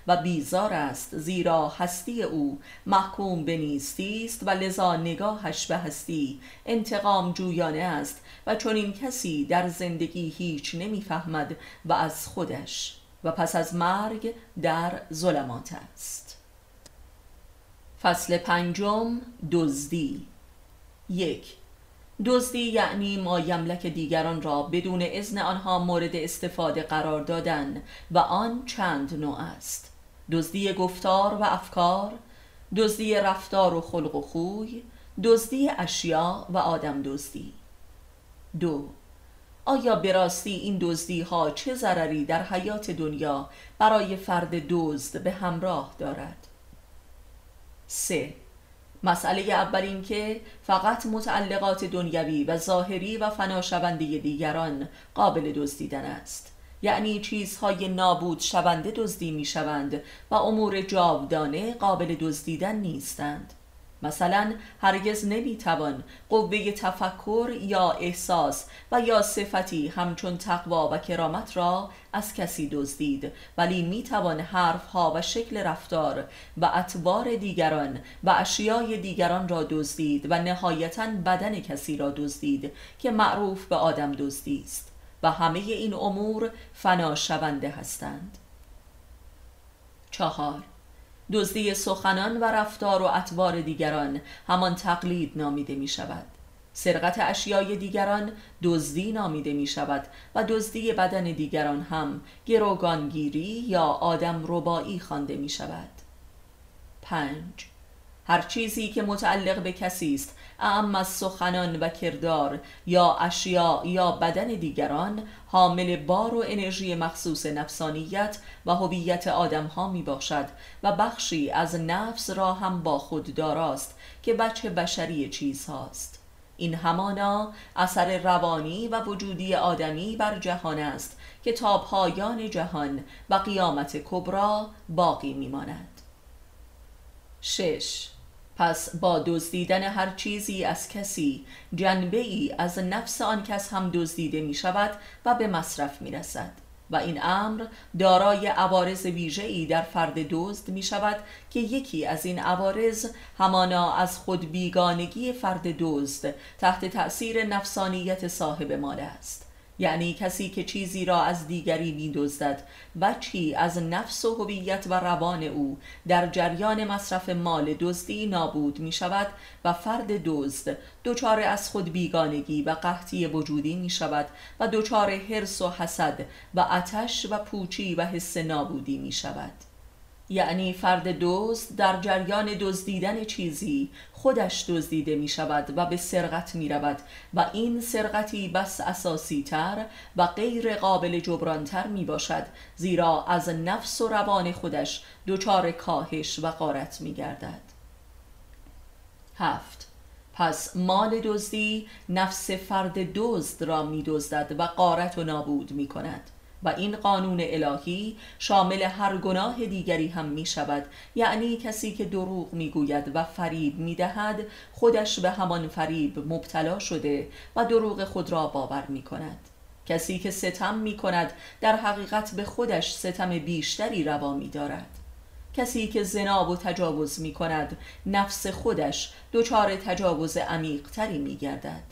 و بیزار است زیرا هستی او محکوم به نیستی است و لذا نگاهش به هستی انتقام جویانه است و چون این کسی در زندگی هیچ نمی‌فهمد و از خودش و پس از مرگ در ظلمات است. فصل پنجم دزدی. یک. دزدی یعنی ما یملک دیگران را بدون اذن آنها مورد استفاده قرار دادن و آن چند نوع است. دزدی گفتار و افکار دزدی رفتار و خلق و خوی دزدی اشیا و آدم دزدی. دو. آیا به راستی این دزدی ها چه ضرری در حیات دنیا برای فرد دزد به همراه دارد؟ سه. مسئله اول این که فقط متعلقات دنیوی و ظاهری و فناشونده دیگران قابل دزدیدن است. یعنی چیزهای نابود شونده دزدی می شوند و امور جاودانه قابل دزدیدن نیستند. مثلا هرگز نمی‌توان قوه تفکر یا احساس و یا صفتی همچون تقوا و کرامت را از کسی دزدید ولی می‌توان حرفها و شکل رفتار و اطوار دیگران و اشیای دیگران را دزدید و نهایتا بدن کسی را دزدید که معروف به آدم دزدی است و همه این امور فنا شونده هستند. چهار دزدی سخنان و رفتار و اطوار دیگران همان تقلید نامیده می شود سرقت اشیای دیگران دزدی نامیده می شود و دزدی بدن دیگران هم گروگانگیری یا آدم ربایی خوانده می شود پنج. هر چیزی که متعلق به کسی است اعم سخنان و کردار یا اشیاء یا بدن دیگران حامل بار و انرژی مخصوص نفسانیت و هویت آدم ها می باشد و بخشی از نفس را هم با خود داراست که بچه بشری چیز هاست این همانا اثر روانی و وجودی آدمی بر جهان است که تا پایان جهان و قیامت کبرا باقی میماند. شش پس با دزدیدن هر چیزی از کسی جنبه ای از نفس آن کس هم دزدیده می شود و به مصرف می رسد و این امر دارای عوارض ویژه ای در فرد دزد می شود که یکی از این عوارض همانا از خود بیگانگی فرد دزد تحت تأثیر نفسانیت صاحب مال است. یعنی کسی که چیزی را از دیگری میدزدد وجهی از نفس و هویت و روان او در جریان مصرف مال دزدی نابود می شود و فرد دزد دچار از خود بیگانگی و قحطی وجودی می شود و دچار حرس و حسد و آتش و پوچی و حس نابودی می شود یعنی فرد دزد در جریان دزدیدن چیزی خودش دزدیده می شود و به سرقت می رود و این سرقتی بس اساسی تر و غیر قابل جبرانتر می باشد زیرا از نفس و روان خودش دچار کاهش و قارت می گردد هفت. پس مال دزدی نفس فرد دزد را میدزدد و قارت و نابود می کند و این قانون الهی شامل هر گناه دیگری هم می شود یعنی کسی که دروغ می گوید و فریب می دهد خودش به همان فریب مبتلا شده و دروغ خود را باور می کند کسی که ستم می کند در حقیقت به خودش ستم بیشتری روا می دارد کسی که زنا و تجاوز می کند نفس خودش دچار تجاوز عمیقتری می گردد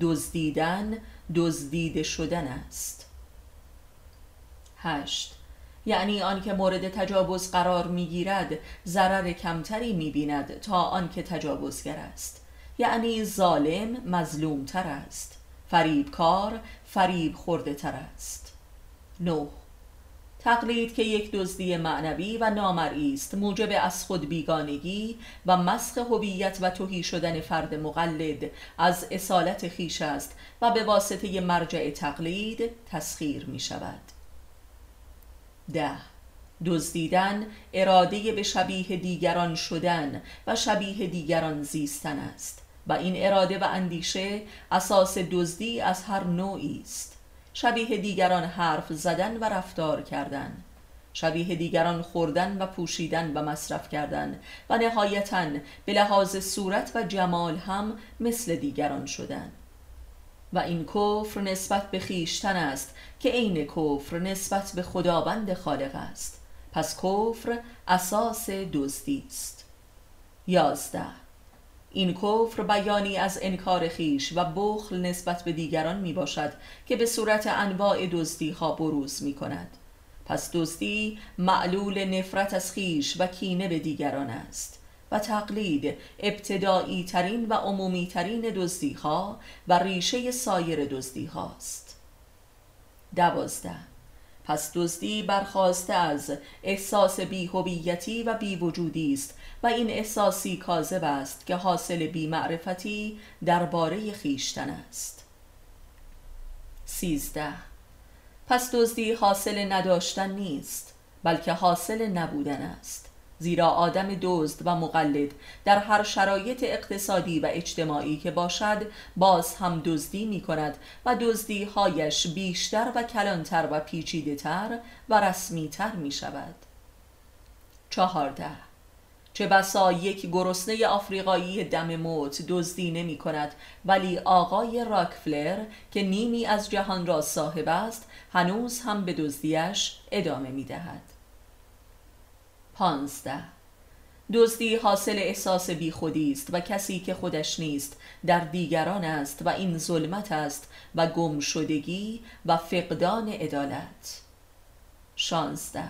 دزدیدن دزدیده شدن است. هشت. یعنی آنکه مورد تجاوز قرار می‌گیرد ضرر کمتری می‌بیند تا آنکه تجاوزگر است. یعنی ظالم مظلوم تر است. فریبکار فریب خورده تر است. نه. تقلید که یک دزدی معنوی و نامرئی است موجب از خود بیگانگی و مسخ هویت و توهی شدن فرد مقلد از اصالت خیش است و به واسطه مرجع تقلید تسخیر می شود ده. دزدیدن اراده به شبیه دیگران شدن و شبیه دیگران زیستن است و این اراده و اندیشه اساس دزدی از هر نوعی است. شبیه دیگران حرف زدن و رفتار کردن. شبیه دیگران خوردن و پوشیدن و مصرف کردن و نهایتا به لحاظ صورت و جمال هم مثل دیگران شدن. و این کفر نسبت به خیشتن است که عین کفر نسبت به خداوند خالق است. پس کفر اساس دزدی است. یازده. این کفر بیانی از انکار خیش و بخل نسبت به دیگران می باشد که به صورت انواع دزدی ها بروز می کند پس دزدی معلول نفرت از خیش و کینه به دیگران است. و تقلید ابتدایی ترین و عمومی ترین دزدی ها و ریشه سایر دزدی هاست دوازده. پس دزدی برخواسته از احساس بیهویتی و بیوجودی است و این احساسی کاذب است که حاصل بیمعرفتی درباره خیشتن است. سیزده. پس دزدی حاصل نداشتن نیست بلکه حاصل نبودن است. زیرا آدم دزد و مقلد در هر شرایط اقتصادی و اجتماعی که باشد باز هم دزدی می کند و دزدی هایش بیشتر و کلانتر و پیچیده تر و رسمی تر می شود چهارده. چه بسا یک گرسنه آفریقایی دم موت دزدی نمی کند ولی آقای راکفلر که نیمی از جهان را صاحب است هنوز هم به دزدیش ادامه می دهد پانزده. دزدی حاصل احساس بیخودی است و کسی که خودش نیست در دیگران است و این ظلمت است و گم شدگی و فقدان عدالت. شانزده.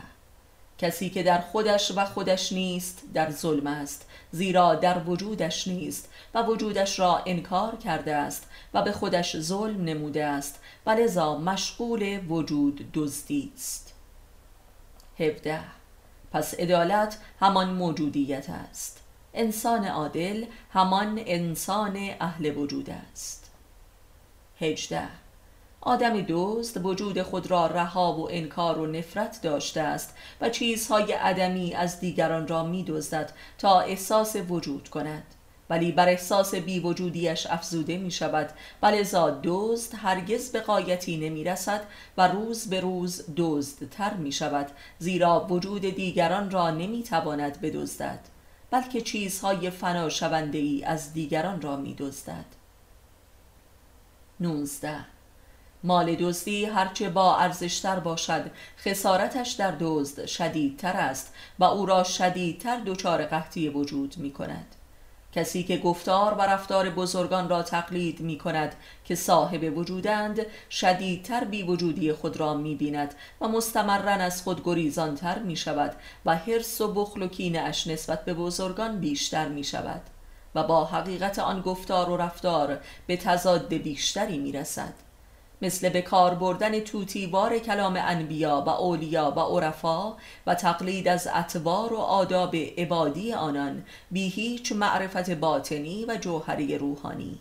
کسی که در خودش و خودش نیست در ظلم است زیرا در وجودش نیست و وجودش را انکار کرده است و به خودش ظلم نموده است و لذا مشغول وجود دزدی است. هفده. پس عدالت همان موجودیت است. انسان عادل همان انسان اهل وجود است. هجده. آدم دزد وجود خود را رها و انکار و نفرت داشته است و چیزهای عدمی از دیگران را می تا احساس وجود کند. ولی بر احساس بی وجودیش افزوده می شود و دزد هرگز به قایتی نمی رسد و روز به روز تر می شود زیرا وجود دیگران را نمی تواند بدزدد بلکه چیزهای فنا شونده ای از دیگران را می دزدد 19 مال دزدی هرچه با ارزشتر باشد خسارتش در دزد شدیدتر است و او را شدیدتر دچار قحطی وجود می کند کسی که گفتار و رفتار بزرگان را تقلید می کند که صاحب وجودند شدیدتر بی وجودی خود را می بیند و مستمرن از خود گریزانتر می شود و حرس و بخل و کینه اش نسبت به بزرگان بیشتر می شود و با حقیقت آن گفتار و رفتار به تضاد بیشتری می رسد مثل به کار بردن توتیوار کلام انبیا و اولیا و عرفا و تقلید از اطوار و آداب عبادی آنان بی هیچ معرفت باطنی و جوهری روحانی.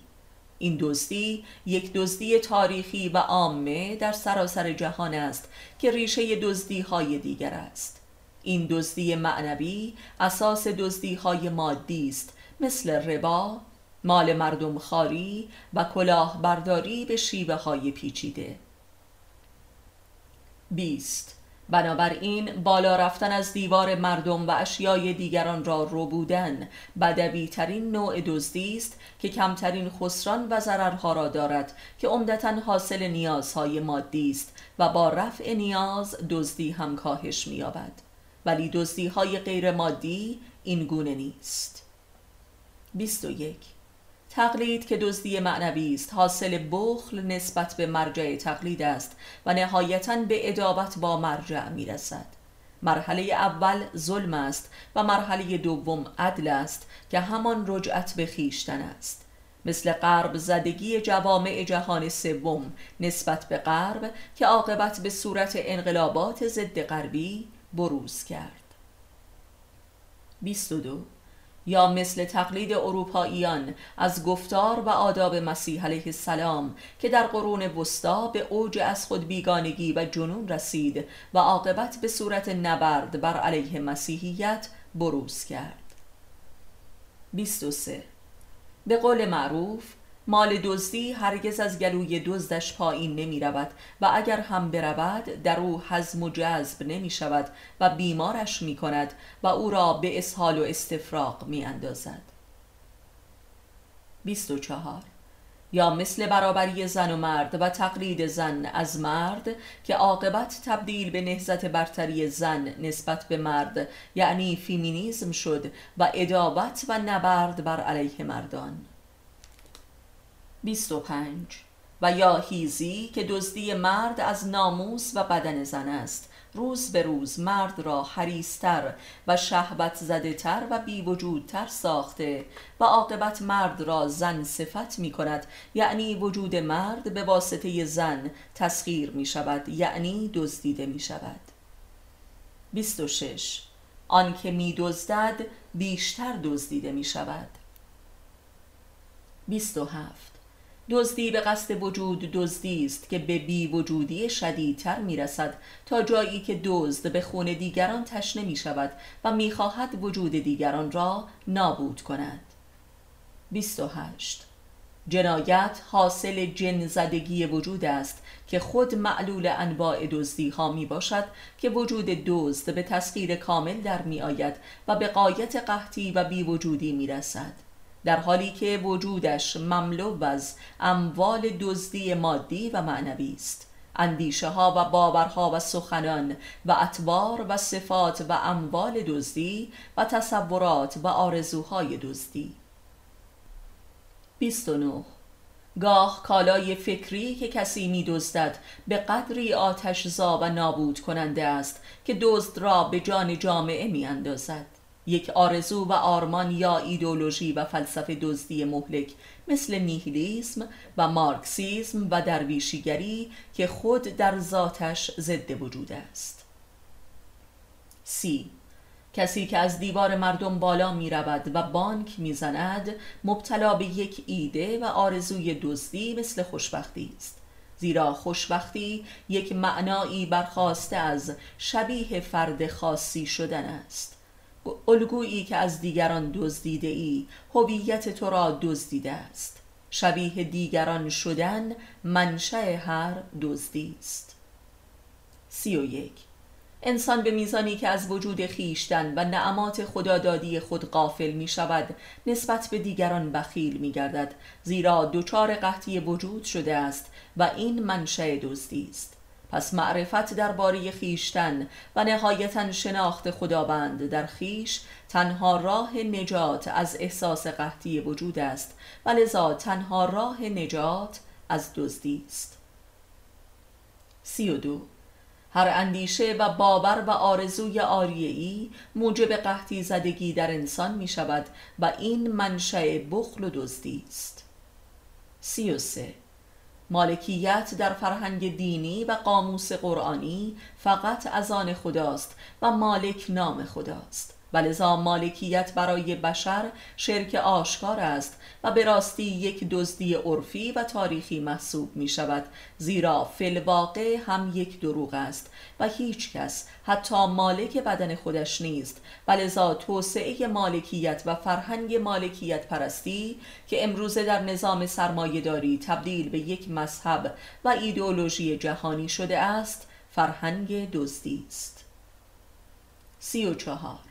این دزدی یک دزدی تاریخی و عامه در سراسر جهان است که ریشه دزدی های دیگر است. این دزدی معنوی اساس دزدی های مادی است مثل ربا، مال مردم خاری و کلاه برداری به شیوه های پیچیده. 20 بنابراین بالا رفتن از دیوار مردم و اشیای دیگران را رو بودن بدوی ترین نوع دزدی است که کمترین خسران و ضررها را دارد که عمدتا حاصل نیازهای مادی است و با رفع نیاز دزدی هم کاهش می‌یابد. ولی دزدی های غیر مادی این گونه نیست. 21 تقلید که دزدی معنوی است. حاصل بخل نسبت به مرجع تقلید است و نهایتا به ادابت با مرجع می رسد مرحله اول ظلم است و مرحله دوم عدل است که همان رجعت به خیشتن است. مثل غرب زدگی جوامع جهان سوم نسبت به غرب که عاقبت به صورت انقلابات ضد غربی بروز کرد. 22 یا مثل تقلید اروپاییان از گفتار و آداب مسیح علیه السلام که در قرون وسطا به اوج از خود بیگانگی و جنون رسید و عاقبت به صورت نبرد بر علیه مسیحیت بروز کرد. 23 به قول معروف مال دزدی هرگز از گلوی دزدش پایین نمی رود و اگر هم برود در او حزم و جذب نمی شود و بیمارش می کند و او را به اسهال و استفراغ می اندازد 24 یا مثل برابری زن و مرد و تقلید زن از مرد که عاقبت تبدیل به نهزت برتری زن نسبت به مرد یعنی فیمینیزم شد و ادابت و نبرد بر علیه مردان. 25 و یا هیزی که دزدی مرد از ناموس و بدن زن است. روز به روز مرد را حریستر و شهبت زده تر و بی تر ساخته و عاقبت مرد را زن صفت می کند یعنی وجود مرد به واسطه زن تسخیر می شود یعنی دزدیده می شود 26 آنکه می دزدد بیشتر دزدیده می شود 27 دزدی به قصد وجود دزدی است که به بی وجودی شدیدتر می رسد تا جایی که دزد به خون دیگران تشنه می شود و می خواهد وجود دیگران را نابود کند. 28 جنایت حاصل جن زدگی وجود است که خود معلول انواع دزدی ها می باشد که وجود دزد به تسخیر کامل در می آید و به قایت قحطی و بی وجودی می رسد در حالی که وجودش مملو از اموال دزدی مادی و معنوی است. اندیشه ها و باورها و سخنان و اطوار و صفات و اموال دزدی و تصورات و آرزوهای دزدی. 29 گاه کالای فکری که کسی می دزدد به قدری آتش زا و نابود کننده است که دزد را به جان جامعه می اندازد یک آرزو و آرمان یا ایدولوژی و فلسفه دزدی مهلک مثل نیهیلیسم و مارکسیسم و درویشیگری که خود در ذاتش ضد وجود است. سی. کسی که از دیوار مردم بالا می رود و بانک می زند مبتلا به یک ایده و آرزوی دزدی مثل خوشبختی است. زیرا خوشبختی یک معنایی برخواسته از شبیه فرد خاصی شدن است. الگویی که از دیگران دزدیده ای هویت تو را دزدیده است. شبیه دیگران شدن منشأ هر دزدی است. سی و یک. انسان به میزانی که از وجود خیشتن و نعمات خدادادی خود قافل می شود نسبت به دیگران بخیل می گردد زیرا دچار قحطی وجود شده است و این منشأ دزدی است. پس معرفت درباره خیشتن و نهایتا شناخت خداوند در خیش تنها راه نجات از احساس قحطی وجود است و لذا تنها راه نجات از دزدی است. سی و دو. هر اندیشه و باور و آرزوی آریعی موجب قحطی زدگی در انسان می شود و این منشأ بخل و دزدی است. سی و سه. مالکیت در فرهنگ دینی و قاموس قرآنی فقط از آن خداست و مالک نام خداست. ولذا مالکیت برای بشر شرک آشکار است و به راستی یک دزدی عرفی و تاریخی محسوب می شود زیرا فلواقع هم یک دروغ است و هیچ کس حتی مالک بدن خودش نیست. ولذا توسعه مالکیت و فرهنگ مالکیت پرستی که امروزه در نظام سرمایهداری تبدیل به یک مذهب و ایدئولوژی جهانی شده است فرهنگ دزدی است. سی و چهار.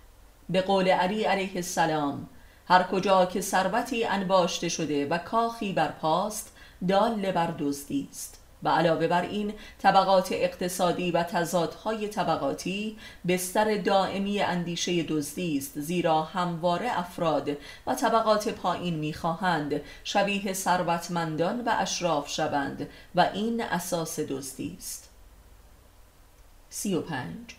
به قول علی علیه السلام هر کجا که ثروتی انباشته شده و کاخی برپاست دال بر دزدی است. و علاوه بر این طبقات اقتصادی و تضادهای طبقاتی بستر دائمی اندیشه دزدی است زیرا همواره افراد و طبقات پایین می‌خواهند شبیه ثروتمندان و اشراف شوند و این اساس دزدی است. سی و پنج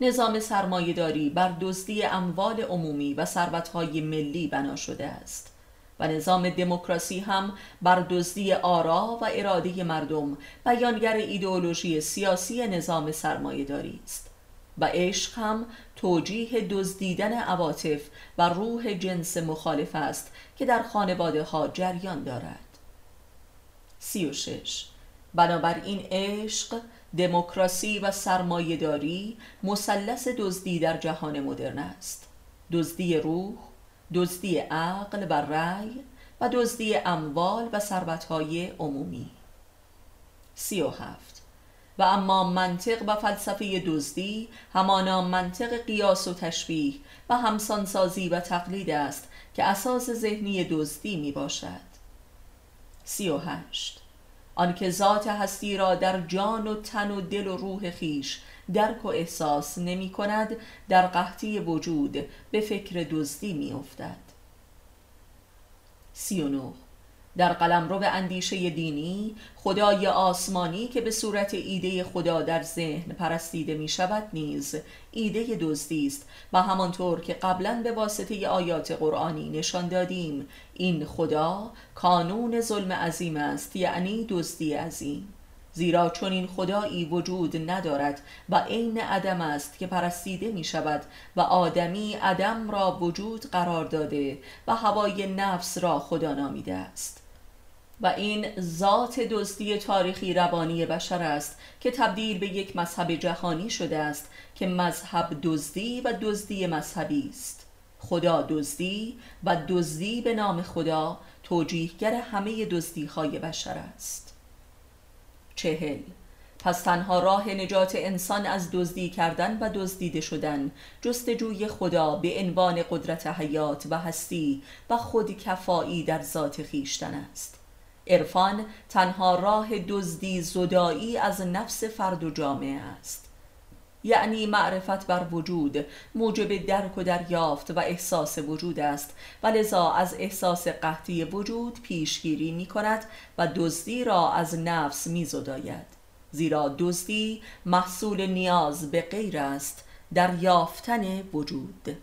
نظام سرمایهداری بر دزدی اموال عمومی و ثروتهای ملی بنا شده است و نظام دموکراسی هم بر دزدی آرا و اراده مردم بیانگر ایدئولوژی سیاسی نظام سرمایهداری است و عشق هم توجیه دزدیدن عواطف و روح جنس مخالف است که در خانواده ها جریان دارد. سی و شش. بنابراین عشق دموکراسی و سرمایهداری مثلث دزدی در جهان مدرن است. دزدی روح دزدی عقل و رأی و دزدی اموال و ثروتهای عمومی. سی و هفت. و اما منطق و فلسفه دزدی همانا منطق قیاس و تشبیه و همسانسازی و تقلید است که اساس ذهنی دزدی می باشد سی و هشت. آنکه ذات هستی را در جان و تن و دل و روح خیش درک و احساس نمی کند در قحطی وجود به فکر دزدی می افتد. سی و در قلمرو اندیشه دینی خدای آسمانی که به صورت ایده خدا در ذهن پرستیده می شود نیز ایده دزدی است. و همانطور که قبلا به واسطه آیات قرآنی نشان دادیم این خدا کانون ظلم عظیم است یعنی دزدی عظیم. زیرا چون این خدایی وجود ندارد و عین عدم است که پرستیده می شود و آدمی عدم را وجود قرار داده و هوای نفس را خدا نامیده است. و این ذات دزدی تاریخی روانی بشر است که تبدیل به یک مذهب جهانی شده است که مذهب دزدی و دزدی مذهبی است. خدا دزدی و دزدی به نام خدا توجیهگر همه دزدی های بشر است. چهل. پس تنها راه نجات انسان از دزدی کردن و دزدیده شدن جستجوی خدا به عنوان قدرت حیات و هستی و خودکفایی در ذات خیشتن است. عرفان تنها راه دزدی زدایی از نفس فرد و جامعه است. یعنی معرفت بر وجود موجب درک و دریافت و احساس وجود است و لذا از احساس قحطی وجود پیشگیری می کند و دزدی را از نفس می زداید. زیرا دزدی محصول نیاز به غیر است در یافتن وجود.